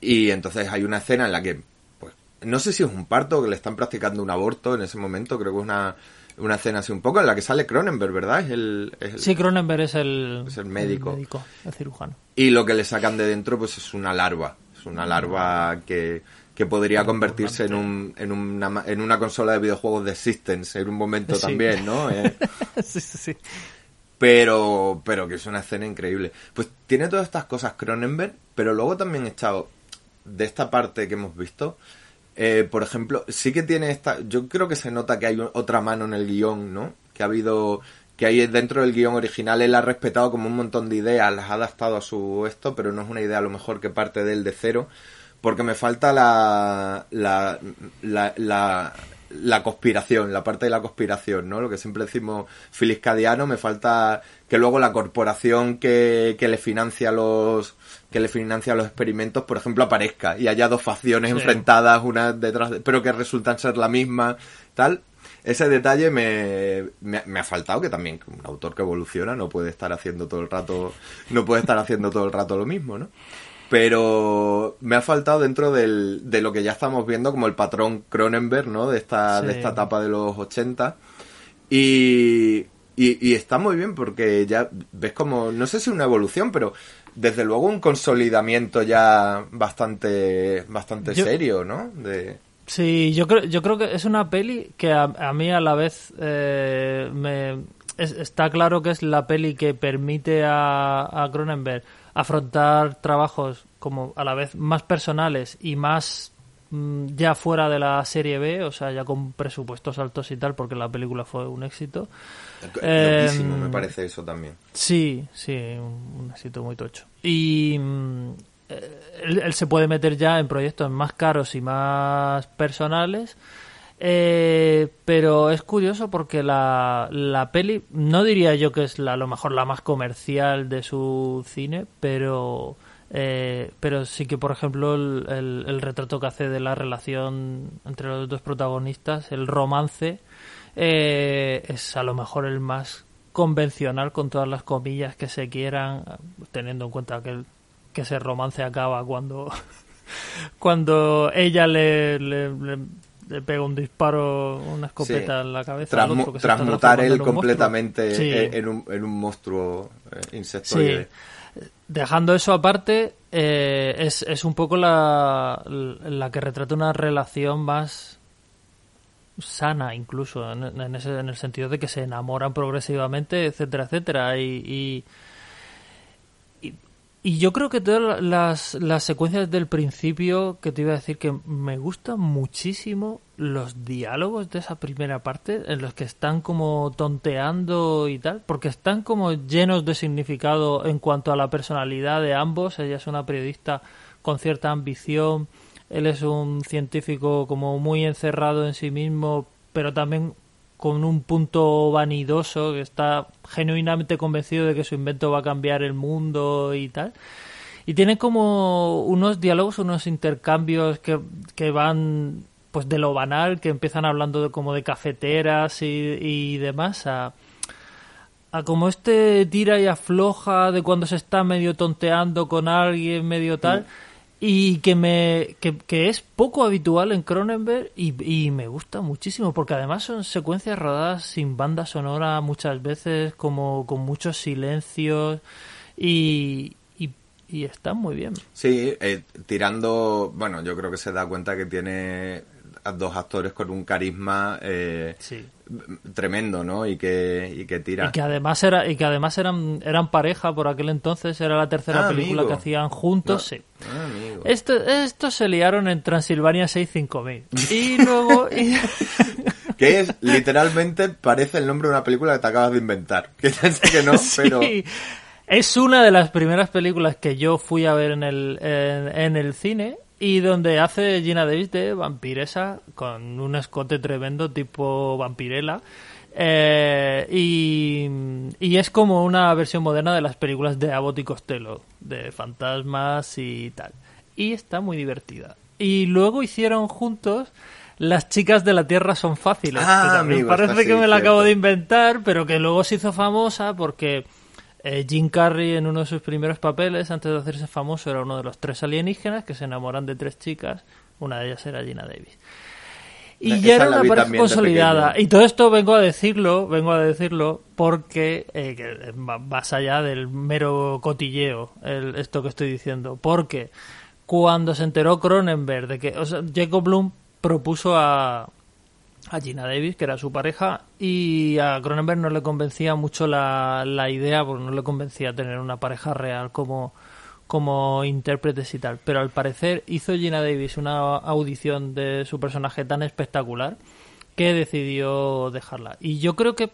y entonces hay una escena en la que, pues, no sé si es un parto, que le están practicando un aborto en ese momento, creo que es una, una escena así un poco en la que sale Cronenberg, ¿verdad? Es el, es el- Sí, Cronenberg es el, Es el médico. el médico, el cirujano. Y lo que le sacan de dentro, pues es una larva. Es una larva que, que podría convertirse en, un, en, una, en una consola de videojuegos de Systems en un momento Sí. también, ¿no? Eh, sí, sí, sí. Pero pero que es una escena increíble. Pues tiene todas estas cosas Cronenberg, pero luego también está de esta parte que hemos visto. eh, por ejemplo, sí que tiene esta. Yo creo que se nota que hay otra mano en el guion, ¿no? Que ha habido. Que hay dentro del guion original, él ha respetado como un montón de ideas, las ha adaptado a su esto, pero no es una idea a lo mejor que parte de él de cero, porque me falta la, la, la, la, la conspiración, la parte de la conspiración, ¿no? Lo que siempre decimos Félix Cadiano, me falta que luego la corporación que, que le financia los que le financia los experimentos, por ejemplo, aparezca y haya dos facciones Sí. enfrentadas, una detrás de, pero que resultan ser la misma, tal. Ese detalle me, me, me ha faltado, que también un autor que evoluciona no puede estar haciendo todo el rato, no puede estar haciendo todo el rato lo mismo, ¿no? Pero me ha faltado dentro del, de lo que ya estamos viendo como el patrón Cronenberg, ¿no? De esta, de esta etapa de los 80. Y, y, y está muy bien porque ya ves como, no sé si una evolución, pero desde luego un consolidamiento ya bastante, bastante Yo- serio, ¿no? De, Sí, yo creo, yo creo que es una peli que a, a mí a la vez eh, me es- está claro que es la peli que permite a, a Cronenberg afrontar trabajos como a la vez más personales y más mm, ya fuera de la serie B, o sea, ya con presupuestos altos y tal, porque la película fue un éxito. loquísimo, Em, me parece eso también. Sí, sí, un, un éxito muy tocho. Y mm, eh, él, él se puede meter ya en proyectos más caros y más personales. Eh, pero es curioso porque la, la peli, no diría yo que es la, a lo mejor la más comercial de su cine, pero eh, pero sí que, por ejemplo, el, el- retrato que hace de la relación entre los dos protagonistas, el romance, eh, es a lo mejor el más convencional con todas las comillas que se quieran, teniendo en cuenta que, el- que ese romance acaba cuando, cuando ella le- le pega un disparo, una escopeta Sí. en la cabeza. al Transmu- otro está transmutar él un completamente Sí. eh, en, un, en un monstruo eh, Sí. insectoide. Dejando eso aparte, eh, es, es un poco la, la que retrata una relación más sana incluso en, en ese, en el sentido de que se enamoran progresivamente etcétera etcétera y, y, y- yo creo que todas las, las secuencias del principio, que te iba a decir que me gustan muchísimo los diálogos de esa primera parte, en los que están como tonteando y tal, porque están como llenos de significado en cuanto a la personalidad de ambos. Ella es una periodista con cierta ambición, él es un científico como muy encerrado en sí mismo, pero también con un punto vanidoso, que está genuinamente convencido de que su invento va a cambiar el mundo y tal. Y tiene como unos diálogos, unos intercambios que, que van pues de lo banal, que empiezan hablando de, como de cafeteras y, y demás, a, a como este tira y afloja de cuando se está medio tonteando con alguien, medio tal, y que me que, que es poco habitual en Cronenberg y, y me gusta muchísimo, porque además son secuencias rodadas sin banda sonora muchas veces, como con muchos silencios, y, y, y están muy bien. Sí, eh, tirando, bueno, yo creo que se da cuenta que tiene a dos actores con un carisma eh, Sí. tremendo, ¿no? Y que, y que tira. Y que además era y que además eran eran pareja por aquel entonces, era la tercera Ah, película amigo. que hacían juntos, No. sí. Ah, amigo. Esto, estos se liaron en Transilvania 65000. Y luego y- Que es, literalmente, parece el nombre de una película que te acabas de inventar. Que sé que no, pero... Sí. Es una de las primeras películas que yo fui a ver en el, en, en el cine y donde hace Gina Davis de vampiresa con un escote tremendo tipo vampirela. Eh, y, y es como una versión moderna de las películas de Abbott y Costello, de fantasmas y tal. Y está muy divertida. Y luego hicieron juntos Las chicas de la Tierra son fáciles. Ah, que amigo, parece que me la acabo de inventar, pero que luego se hizo famosa porque eh, Jim Carrey en uno de sus primeros papeles, antes de hacerse famoso, era uno de los tres alienígenas que se enamoran de tres chicas. Una de ellas era Gina Davis. Y Esa ya era una pareja consolidada. Y todo esto vengo a decirlo, vengo a decirlo porque eh, que va más allá del mero cotilleo, el- esto que estoy diciendo. Porque cuando se enteró Cronenberg de que, o sea, Jacob Bloom propuso a, a Gina Davis, que era su pareja, y a Cronenberg no le convencía mucho la, la idea, porque no le convencía tener una pareja real como, como intérpretes y tal. Pero al parecer hizo Gina Davis una audición de su personaje tan espectacular que decidió dejarla. Y yo creo que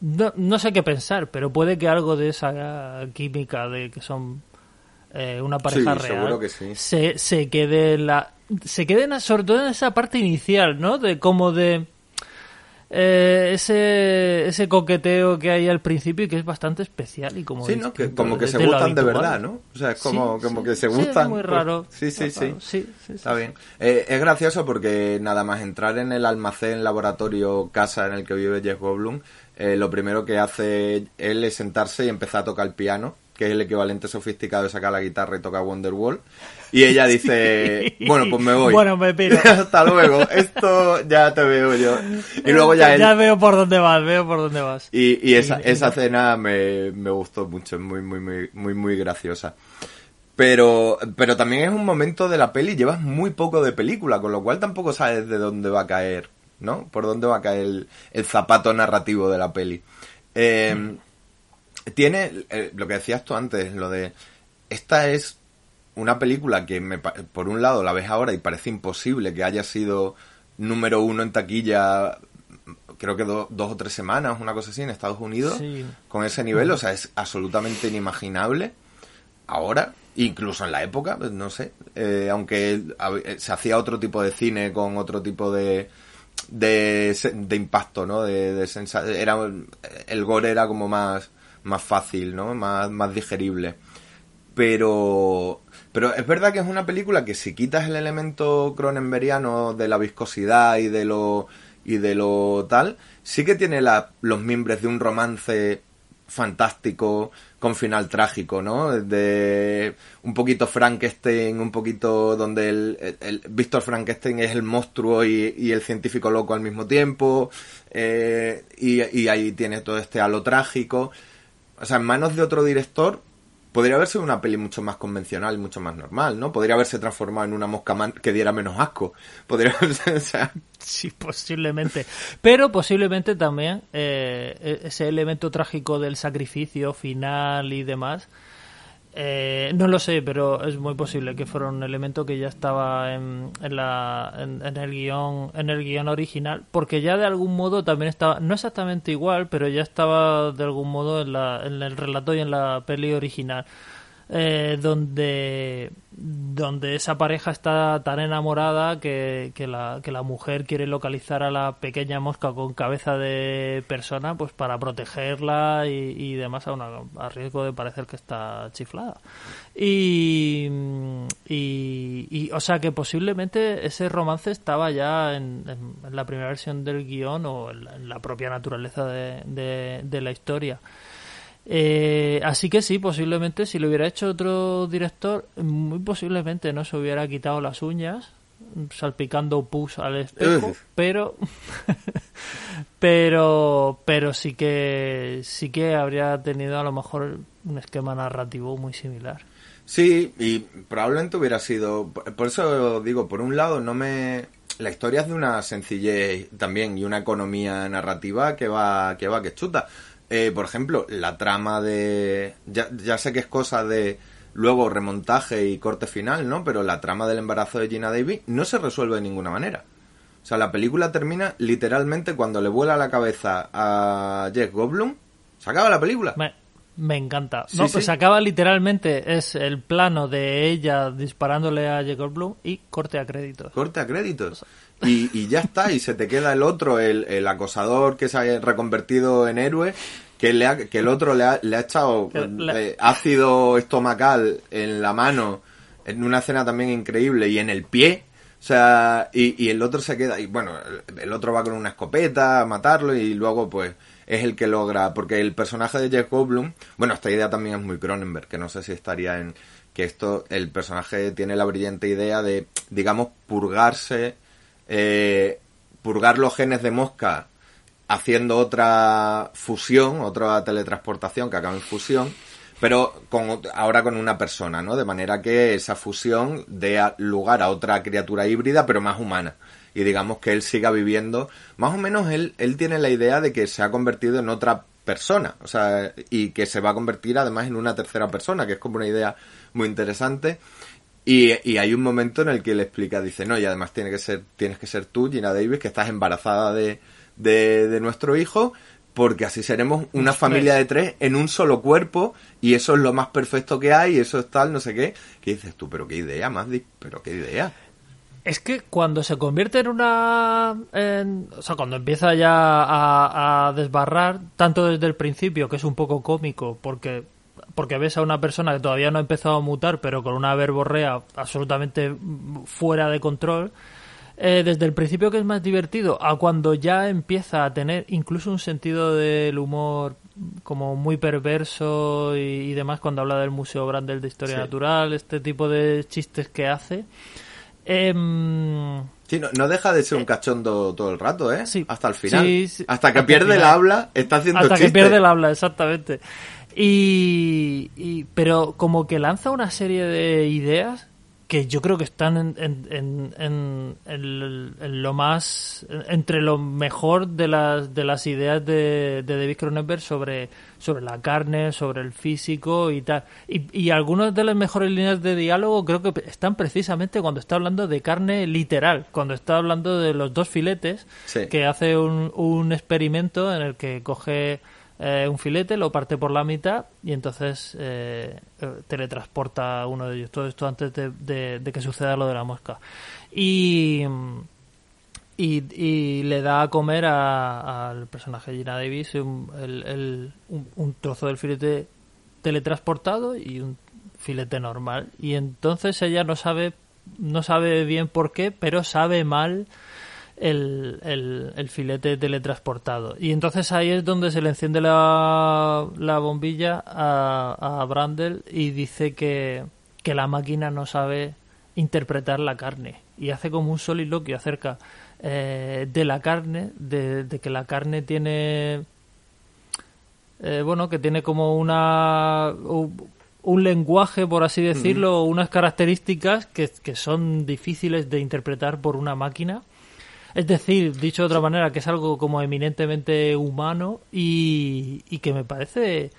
no, no sé qué pensar, pero puede que algo de esa química de que son eh, una pareja Sí, real que sí. se, se quede en la se quede en- sobre todo en esa parte inicial, ¿no? De como de eh, ese ese coqueteo que hay al principio y que es bastante especial y como Sí, ¿no? Que como que se gustan de verdad, ¿no? O sea, es como, Sí, como sí. que se Sí, gustan. es muy raro. Sí, sí, sí. Sí, sí, Está bien. Eh, es gracioso porque nada más entrar en el almacén, laboratorio, casa en el que vive Jeff Goldblum, eh, lo primero que hace él es sentarse y empezar a tocar el piano, que es el equivalente sofisticado de sacar la guitarra y tocar Wonderwall. Y ella dice, bueno, pues me voy. Bueno, me piro. Hasta luego. Esto ya te veo yo. Y luego ya él... ya veo por dónde vas, veo por dónde vas. Y, y esa, esa cena me, me gustó mucho, es muy, muy, muy, muy, muy graciosa. Pero, pero también es un momento de la peli, llevas muy poco de película, con lo cual tampoco sabes de dónde va a caer, ¿no? Por dónde va a caer el, el zapato narrativo de la peli. Eh, Tiene, eh, lo que decías tú antes, lo de, esta es una película que me, por un lado la ves ahora y parece imposible que haya sido número uno en taquilla creo que do- dos o tres semanas, una cosa así, en Estados Unidos, Sí. con ese nivel, o sea, es absolutamente inimaginable. Ahora, incluso en la época, pues, no sé, eh, aunque eh, se hacía otro tipo de cine con otro tipo de de, de impacto, ¿no? De, de sensa- era el gore era como más más fácil, ¿no? Más más digerible. Pero pero es verdad que es una película que si quitas el elemento cronenberiano de la viscosidad y de lo y de lo tal, sí que tiene los mimbres de un romance fantástico con final trágico, ¿no? De un poquito Frankenstein, un poquito donde el, el- el Víctor Frankenstein es el monstruo y, y el científico loco al mismo tiempo, eh, y, y ahí tiene todo este halo trágico. O sea, en manos de otro director podría haber sido una peli mucho más convencional mucho más normal, ¿no? Podría haberse transformado en una mosca que diera menos asco. Podría haberse, o sea, Sí, posiblemente. Pero posiblemente también eh, e- ese elemento trágico del sacrificio final y demás Eh, no lo sé, pero es muy posible que fuera un elemento que ya estaba en, en la, en, el guion, en el guion original, porque ya de algún modo también estaba, no exactamente igual, pero ya estaba de algún modo en, la, en el relato y en la peli original. Eh, donde donde esa pareja está tan enamorada que, que, la, que la mujer quiere localizar a la pequeña mosca con cabeza de persona pues para protegerla y, y demás a, una- a riesgo de parecer que está chiflada. Y, y, y, o sea que posiblemente ese romance estaba ya en, en- la primera versión del guion o en la, en la propia naturaleza de, de, de la historia eh, así que sí, posiblemente si lo hubiera hecho otro director, muy posiblemente no se hubiera quitado las uñas salpicando pus al espejo, pero pero pero sí que sí que habría tenido a lo mejor un esquema narrativo muy similar. Sí, y probablemente hubiera sido. Por eso digo, por un lado, no me. La historia es de una sencillez también y una economía narrativa que va que va que chuta. Eh, por ejemplo, la trama de. Ya, ya sé que es cosa de luego remontaje y corte final, ¿no? Pero la trama del embarazo de Gina Davis no se resuelve de ninguna manera. O sea, la película termina literalmente cuando le vuela la cabeza a Jeff Goldblum. Se acaba la película. Me, me encanta. Sí, no, sí. pues acaba literalmente es el plano de ella disparándole a Jacob Bloom y corte a créditos. Corte a créditos. Y, y ya está, y se te queda el otro, el, el acosador que se ha reconvertido en héroe, que, le ha- que el otro le ha, le ha echado le- eh, ácido estomacal en la mano, en una escena también increíble, y en el pie. O sea, y, y el otro se queda, y bueno, el, el otro va con una escopeta a matarlo y luego pues es el que logra, porque el personaje de Jeff Goldblum, bueno, esta idea también es muy Cronenberg, que no sé si estaría en que esto, el personaje tiene la brillante idea de, digamos, purgarse, eh, purgar los genes de mosca haciendo otra fusión, otra teletransportación que acaba en fusión, pero con, ahora con una persona, ¿no? De manera que esa fusión dé lugar a otra criatura híbrida, pero más humana. Y digamos que él siga viviendo, más o menos él, él tiene la idea de que se ha convertido en otra persona, o sea, y que se va a convertir además en una tercera persona, que es como una idea muy interesante. Y, y hay un momento en el que le explica, dice, no, y además tiene que ser, tienes que ser tú, Gina Davis, que estás embarazada de, de, de nuestro hijo, porque así seremos una Los familia tres. de tres en un solo cuerpo, y eso es lo más perfecto que hay, y eso es tal, no sé qué. ¿Qué dices tú? Pero qué idea, más pero qué idea. Es que cuando se convierte en una... en- o sea, cuando empieza ya a, a desbarrar, tanto desde el principio, que es un poco cómico, porque porque ves a una persona que todavía no ha empezado a mutar, pero con una verborrea absolutamente fuera de control, eh, desde el principio que es más divertido, a cuando ya empieza a tener incluso un sentido del humor como muy perverso y, y demás, cuando habla del Museo Brandel de Historia Sí. Natural, este tipo de chistes que hace. Em, Sí, no, no deja de ser un cachondo todo el rato, ¿eh? Sí. Hasta el final. Sí. Hasta que Hasta pierde el habla, está haciendo hasta que chistes. pierde el habla, exactamente. Y, y- pero como que lanza una serie de ideas que yo creo que están en, en, en, en- lo más entre lo mejor de las de las ideas de, de David Cronenberg sobre sobre la carne sobre el físico y tal y, y algunas de las mejores líneas de diálogo creo que están precisamente cuando está hablando de carne literal cuando está hablando de los dos filetes Sí. que hace un, un experimento en el que coge eh, un filete, lo parte por la mitad y entonces eh, eh, teletransporta uno de ellos. Todo esto antes de, que suceda lo de la mosca. Y, y, y le da a comer al personaje Gina Davis un- un trozo del filete teletransportado y un filete normal. Y entonces ella no sabe, no sabe bien por qué, pero sabe mal el, el, el filete teletransportado. Y entonces ahí es donde se le enciende la, la bombilla a, a Brandel y dice que, que la máquina no sabe interpretar la carne. Y hace como un soliloquio acerca eh, de la carne, de, de que la carne tiene eh, bueno, que tiene como una un lenguaje, por así decirlo, unas características que, que son difíciles de interpretar por una máquina. Es decir, dicho de otra manera, que es algo como eminentemente humano y, y que me parece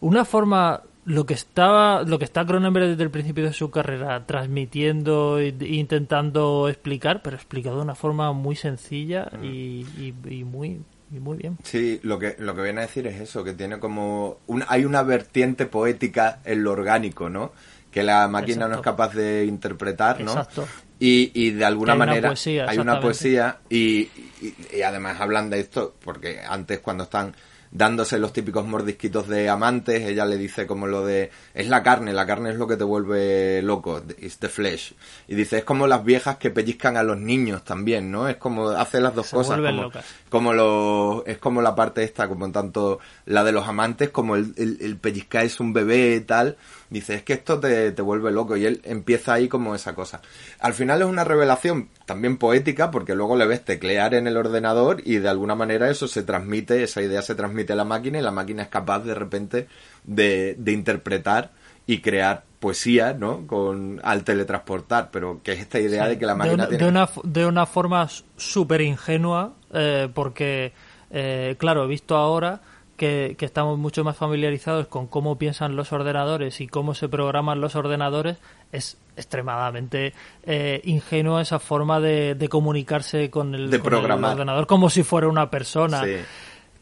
una forma lo que estaba lo que está Cronenberg desde el principio de su carrera transmitiendo e intentando explicar pero explicado de una forma muy sencilla y, y- y muy y muy bien Sí, lo que, lo que viene a decir es eso, que tiene como... un- hay una vertiente poética en lo orgánico, ¿no? Que la máquina no es capaz de interpretar, ¿no? Exacto. Y, y de alguna una manera poesía, hay una poesía y, y- y además hablan de esto porque antes cuando están dándose los típicos mordisquitos de amantes, ella le dice como lo de es la carne, la carne es lo que te vuelve loco, it's the flesh. Y dice, es como las viejas que pellizcan a los niños también, ¿no? Es como hace las dos Se cosas. vuelven como- locas. como lo es como la parte esta como tanto la de los amantes como el, el, el pellizcar es un bebé y tal dice es que esto te, te vuelve loco y él empieza ahí como esa cosa. Al final es una revelación también poética porque luego le ves teclear en el ordenador y de alguna manera eso se transmite esa idea se transmite a la máquina y la máquina es capaz de repente de, de interpretar y crear poesía, ¿no? Con al teletransportar, pero que es esta idea de que la de máquina una, tiene de una, de una forma súper ingenua, eh, porque, eh, claro, he visto ahora que, que estamos mucho más familiarizados con cómo piensan los ordenadores y cómo se programan los ordenadores, es extremadamente eh, ingenua esa forma de, de comunicarse con el, De con el programar. ordenador como si fuera una persona. Sí.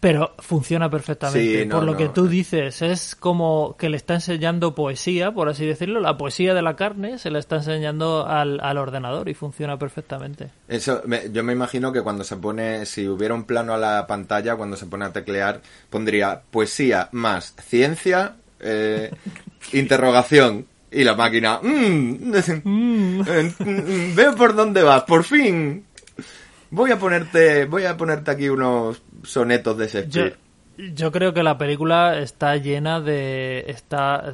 Pero funciona perfectamente. Sí, no, por lo no. que tú dices, es como que le está enseñando poesía, por así decirlo. La poesía de la carne se le está enseñando al, al ordenador y funciona perfectamente. Eso, me- yo me imagino que cuando se pone, si hubiera un plano a la pantalla, cuando se pone a teclear, pondría poesía más ciencia, eh, interrogación, y la máquina, "Mm, eh, mm, veo por dónde vas, por fin. Voy a ponerte, voy a ponerte aquí unos sonetos de Yo, Shakespeare. yo creo que la película está llena de. está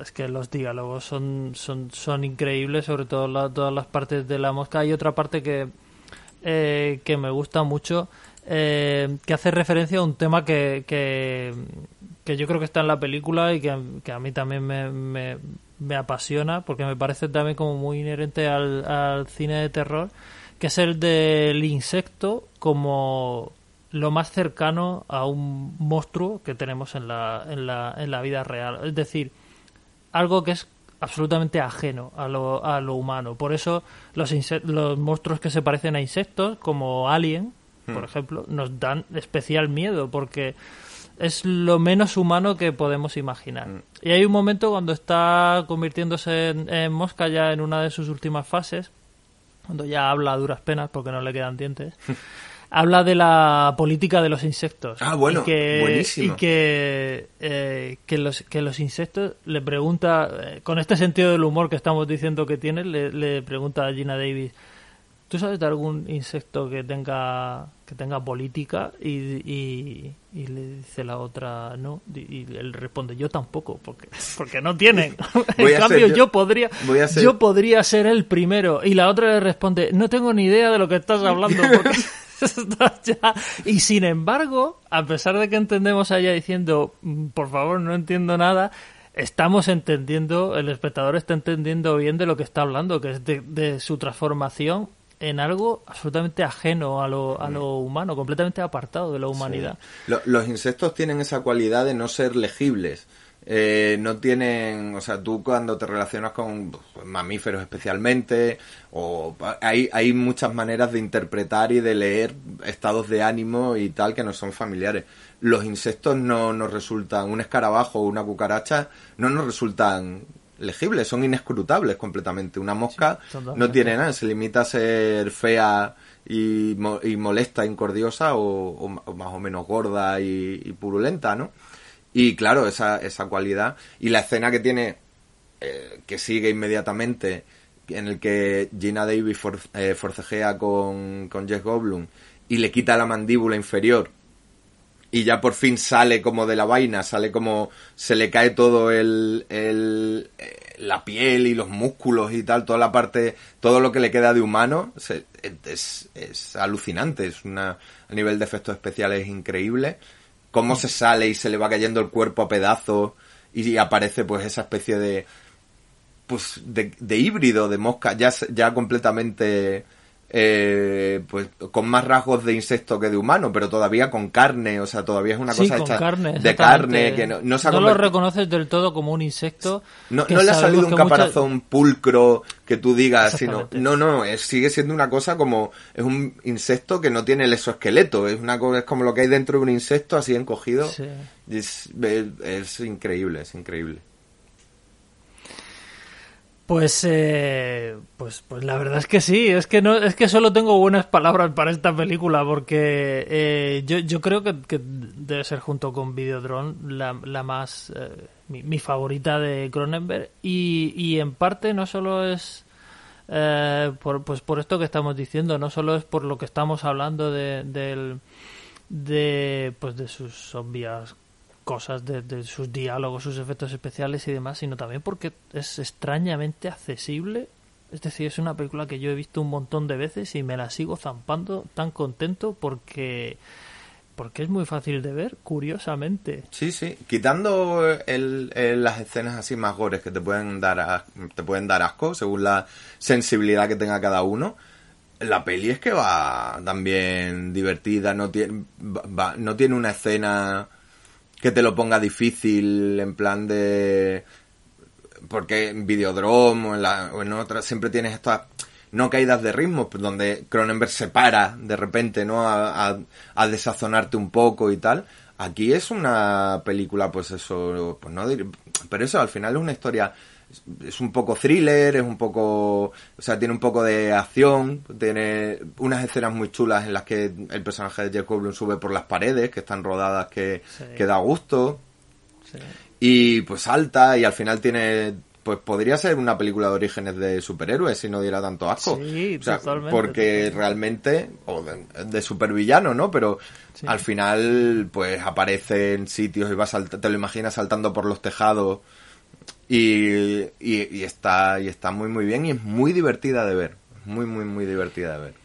Es, que los diálogos son, son, son increíbles, sobre todo la- todas las partes de la mosca. Hay otra parte que, eh, que me gusta mucho, eh, que hace referencia a un tema que, que, que yo creo que está en la película y que, a- que a mí también me, me, me apasiona, porque me parece también como muy inherente al, al cine de terror, que es el del insecto como lo más cercano a un monstruo que tenemos en la, en la, en la vida real. Es decir, algo que es absolutamente ajeno a lo, a lo humano. Por eso los, los monstruos que se parecen a insectos, como Alien, por ejemplo, nos dan especial miedo porque es lo menos humano que podemos imaginar. Y hay un momento cuando está convirtiéndose en, en mosca ya en una de sus últimas fases, cuando ya habla a duras penas porque no le quedan dientes, habla de la política de los insectos. Ah, bueno, y que, buenísimo. Y que, eh, que, los, que los insectos le pregunta, eh, con este sentido del humor que estamos diciendo que tiene, le, le pregunta a Gina Davis, ¿tú sabes de algún insecto que tenga que tenga política? Y, y, y le dice la otra, no. Y, y él responde, yo tampoco, porque, porque no tienen. En cambio, yo, yo- podría ser- yo podría ser el primero. Y la otra le responde, no tengo ni idea de lo que estás hablando. Porque. Y sin embargo, a pesar de que entendemos a ella diciendo, "Mm, por favor, no entiendo nada, estamos entendiendo, el espectador está entendiendo bien de lo que está hablando, que es de, de su transformación en algo absolutamente ajeno a lo, a lo humano, completamente apartado de la humanidad. Lo- los insectos tienen esa cualidad de no ser legibles. Eh, no tienen, o sea, tú cuando te relacionas con mamíferos especialmente, o hay, hay muchas maneras de interpretar y de leer estados de ánimo y tal que no son familiares. Los insectos no nos resultan, un escarabajo o una cucaracha no nos resultan legibles, son inescrutables completamente. Una mosca Sí, no tiene nada, se limita a ser fea y, mo- y molesta, incordiosa o, o más o menos gorda y, y purulenta, ¿no? Y claro, esa, esa cualidad y la escena que tiene, eh, que sigue inmediatamente, en el que Gina Davis for- eh, forcejea con, con Jeff Goldblum y le quita la mandíbula inferior y ya por fin sale como de la vaina, sale como se le cae todo el, el eh, la piel y los músculos y tal, toda la parte, todo lo que le queda de humano, se- es, es alucinante, es una, a nivel de efectos especiales increíble, cómo se sale y se le va cayendo el cuerpo a pedazos y aparece pues esa especie de, pues de, de híbrido de mosca ya ya completamente eh, pues con más rasgos de insecto que de humano, pero todavía con carne, o sea, todavía es una Sí, cosa hecha carne, de carne que no, no se ha lo reconoces del todo como un insecto. no, no le ha salido un muchas- caparazón pulcro que tú digas, sino, no, no, es- sigue siendo una cosa como, es un insecto que no tiene el exoesqueleto, es una cosa, es como lo que hay dentro de un insecto así encogido. Sí. Es- es increíble, es increíble. Pues, eh, pues, pues la verdad es que sí, es que no, es que solo tengo buenas palabras para esta película porque eh, yo, yo creo que, debe ser junto con Videodrome la, la más eh, mi, mi favorita de Cronenberg y, y en parte no solo es eh, por, pues por esto que estamos diciendo, no solo es por lo que estamos hablando de, del, de, pues de sus obvias cosas, de, sus diálogos, sus efectos especiales y demás, sino también porque es extrañamente accesible. Es decir, es una película que yo he visto un montón de veces y me la sigo zampando tan contento porque porque es muy fácil de ver, curiosamente. Sí, sí, quitando el, el- las escenas así más gores que te pueden dar as- te pueden dar asco según la sensibilidad que tenga cada uno. La peli es que va también divertida, no tiene va- no tiene una escena que te lo ponga difícil en plan de porque en Videodrome o en, la, o en otras siempre tienes estas no caídas de ritmo, donde Cronenberg se para de repente, ¿no? A, a- a desazonarte un poco y tal. Aquí es una película, pues eso, pues no pero eso al final es una historia, es- un poco thriller, es un poco, o sea, tiene un poco de acción, tiene unas escenas muy chulas en las que el personaje de Jeff Goldblum sube por las paredes, que están rodadas, que, Sí. que da gusto Sí. y pues salta y al final tiene pues podría ser una película de orígenes de superhéroes si no diera tanto asco Sí, O sea, totalmente, porque realmente o de, de supervillano no pero Sí. al final pues aparece en sitios y va salta- te lo imaginas saltando por los tejados y, y, está y está muy muy bien y es muy divertida de ver. Muy muy muy divertida de ver.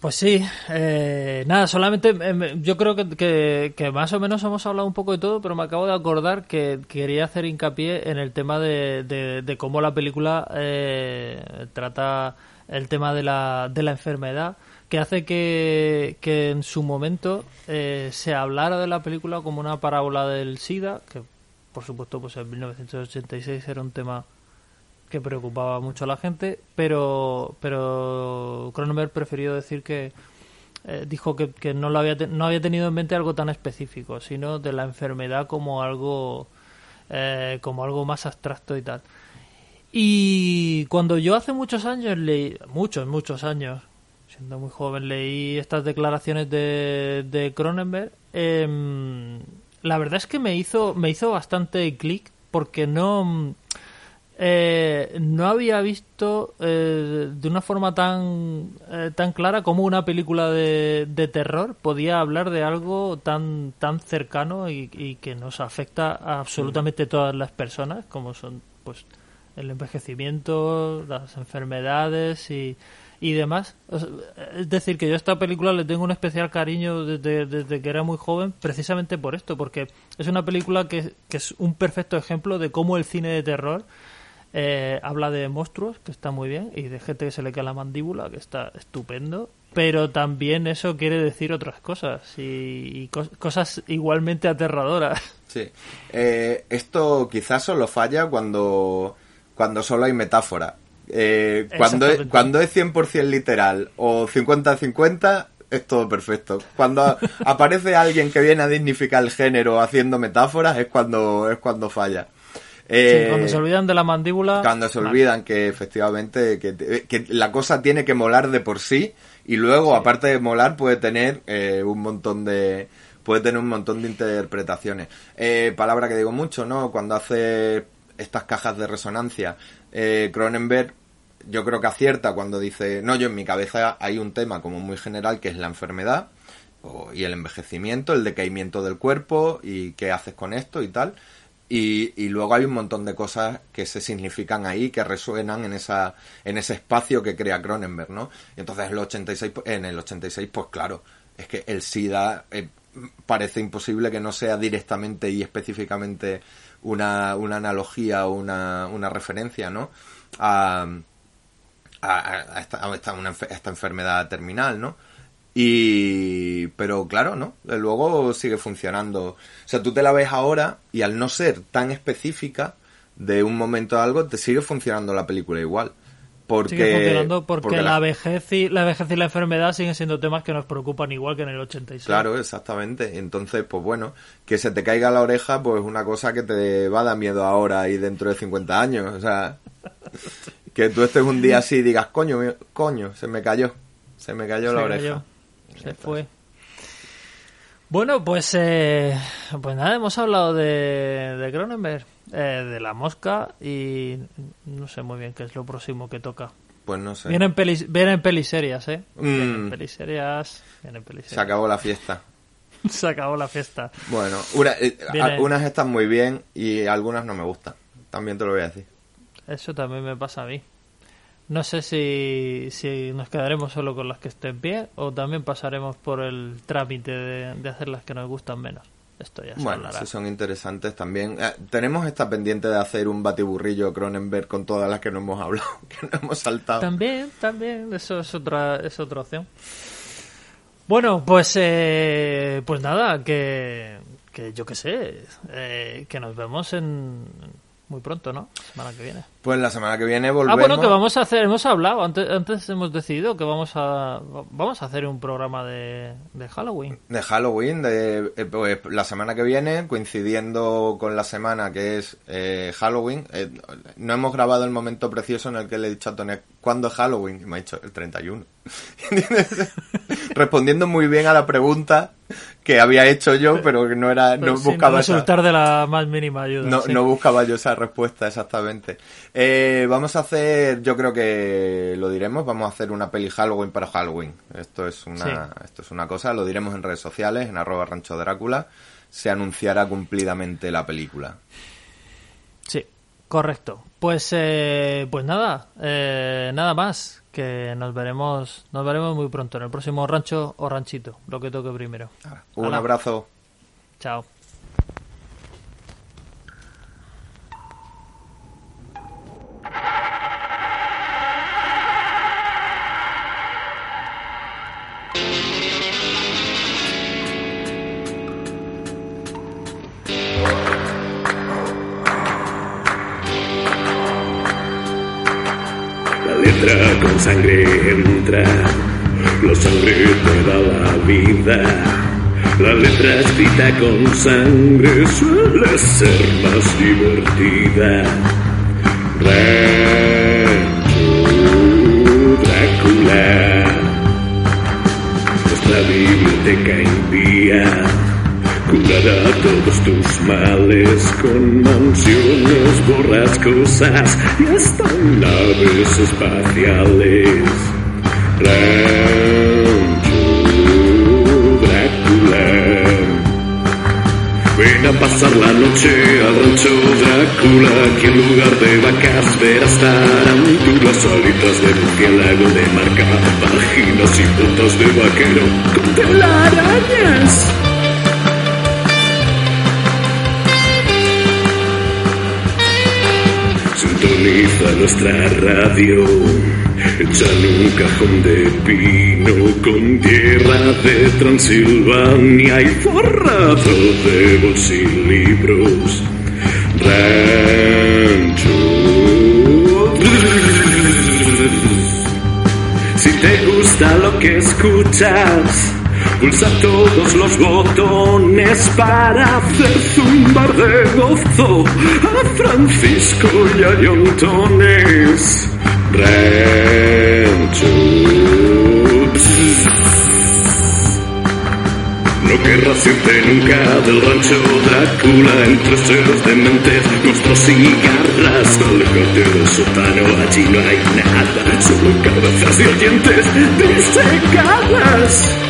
Pues sí, eh, nada, solamente eh, yo creo que, que, más o menos hemos hablado un poco de todo, pero me acabo de acordar que quería hacer hincapié en el tema de, de, de cómo la película eh, trata el tema de la, de la enfermedad, que hace que, que en su momento eh, se hablara de la película como una parábola del SIDA, que por supuesto pues en 1986 era un tema que preocupaba mucho a la gente, pero pero Cronenberg prefirió decir que eh, dijo que, que no lo había no había tenido en mente algo tan específico, sino de la enfermedad como algo eh, como algo más abstracto y tal. Y cuando yo hace muchos años leí, muchos, muchos años, siendo muy joven, leí estas declaraciones de, de Cronenberg, em, la verdad es que me hizo, me hizo bastante clic porque no, eh, no había visto eh, de una forma tan, eh, tan clara como una película de, de terror podía hablar de algo tan, tan cercano y, y que nos afecta a absolutamente todas las personas, como son pues el envejecimiento, las enfermedades y, y demás. Es decir, que yo a esta película le tengo un especial cariño desde, desde que era muy joven, precisamente por esto, porque es una película que, que es un perfecto ejemplo de cómo el cine de terror eh, habla de monstruos, que está muy bien, y de gente que se le cae la mandíbula, que está estupendo, pero también eso quiere decir otras cosas y, y cos- cosas igualmente aterradoras. Sí. Eh, esto quizás solo falla cuando, cuando solo hay metáfora. Eh, cuando, es, cuando es 100% literal o 50-50 es todo perfecto. Cuando aparece alguien que viene a dignificar el género haciendo metáforas es cuando, es cuando falla. Eh, Sí, cuando se olvidan de la mandíbula. cuando se olvidan que efectivamente que, que la cosa tiene que molar de por sí y luego aparte de molar puede tener eh, un montón de puede tener un montón de interpretaciones Eh, palabra que digo mucho no cuando hace estas cajas de resonancia eh, Cronenberg yo creo que acierta cuando dice no yo en mi cabeza hay un tema como muy general que es la enfermedad y el envejecimiento el decaimiento del cuerpo y qué haces con esto y tal y, y luego hay un montón de cosas que se significan ahí, que resuenan en esa en ese espacio que crea Cronenberg, ¿no? Y entonces el 86, en el 86, pues claro, es que el SIDA eh, parece imposible que no sea directamente y específicamente una, una analogía o una, una referencia, ¿no? A, a, esta, esta- una esta enfermedad terminal, ¿no? Y, pero claro, ¿no? Luego sigue funcionando. O sea, tú te la ves ahora y al no ser tan específica de un momento a algo, te sigue funcionando la película igual. Porque, Sigue funcionando porque, la, la- vejez y, la vejez y la enfermedad siguen siendo temas que nos preocupan igual que en el 86. Claro, exactamente. Entonces, pues bueno, que se te caiga la oreja, pues una cosa que te va a dar miedo ahora y dentro de 50 años. O sea, que tú estés un día así y digas, coño, coño, se me cayó. Se me cayó la oreja. Se fue. Bueno, pues, eh, pues nada, hemos hablado de, de Cronenberg, eh, de la mosca y no sé muy bien qué es lo próximo que toca. Pues no sé. Vienen pelis, vienen peliserias, ¿eh? Mm. Vienen peliserias, vienen Se acabó la fiesta. Se acabó la fiesta. Bueno, una- eh, algunas están muy bien y algunas no me gustan. También te lo voy a decir. Eso también me pasa a mí. No sé si, si nos quedaremos solo con las que estén bien o también pasaremos por el trámite de, de hacer las que nos gustan menos. Esto ya se Bueno, hablará. son interesantes también. Eh, tenemos esta pendiente de hacer un batiburrillo Cronenberg con todas las que no hemos hablado, que no hemos saltado. También, también, eso es otra, es otra opción. Bueno, pues, eh, pues nada, que, que yo qué sé, eh, que nos vemos en muy pronto, ¿no? Semana que viene. Pues la semana que viene Ah, volvemos. bueno, que vamos a hacer, hemos hablado, antes, antes hemos decidido que vamos a, vamos a hacer un programa de, de Halloween. de Halloween, de, eh, pues, la semana que viene, coincidiendo con la semana que es eh, Halloween. eh, no hemos grabado el momento precioso en el que le he dicho a Tony, ¿cuándo es Halloween? Y me ha dicho, el 31. Respondiendo muy bien a la pregunta que había hecho yo, pero que no era, no Pero buscaba esa- de la más mínima ayuda. no, sí. no buscaba yo esa respuesta exactamente. Eh, vamos a hacer, yo creo que lo diremos, vamos a hacer una peli Halloween para Halloween. Esto es una, Sí. esto es una cosa, lo diremos en redes sociales, en arroba rancho Drácula. Se anunciará cumplidamente la película. Sí, correcto. Pues, eh, pues nada, eh, nada más. Que nos veremos, nos veremos muy pronto en el próximo rancho o ranchito, lo que toque primero. Un abrazo. Chao. Sangre entra, la sangre te da la vida. La letra escrita con sangre suele ser más divertida. Rancho Drácula, nuestra biblioteca impía curará todos tus males con mansiones borrascosas y hasta naves espaciales. Rancho Drácula. Ven a pasar la noche al rancho Drácula, que en lugar de vacas verás tarántulas, alitas de murciélago de marca, vaginas y botas de vaquero con telarañas. Sintoniza nuestra radio, hecha en un cajón de pino con tierra de Transilvania y forrado de bolsilibros. Rancho. Si te gusta lo que escuchas, pulsa todos los botones para hacer zumbar de gozo a Francisco y a Yontones. Rancho. No querrás irte nunca del rancho Drácula entre seres dementes, monstruos y garras. Aléjate del sótano, allí no hay nada, solo cabezas de oyentes disecadas.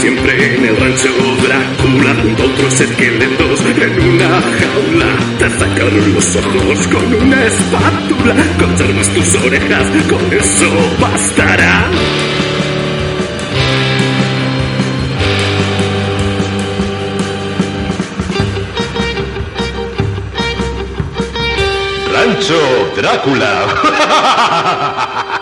Siempre en el rancho Drácula junto otros esqueletos en una jaula. Te sacaron los ojos con una espátula. Conservas tus orejas, con eso bastará. Rancho Drácula.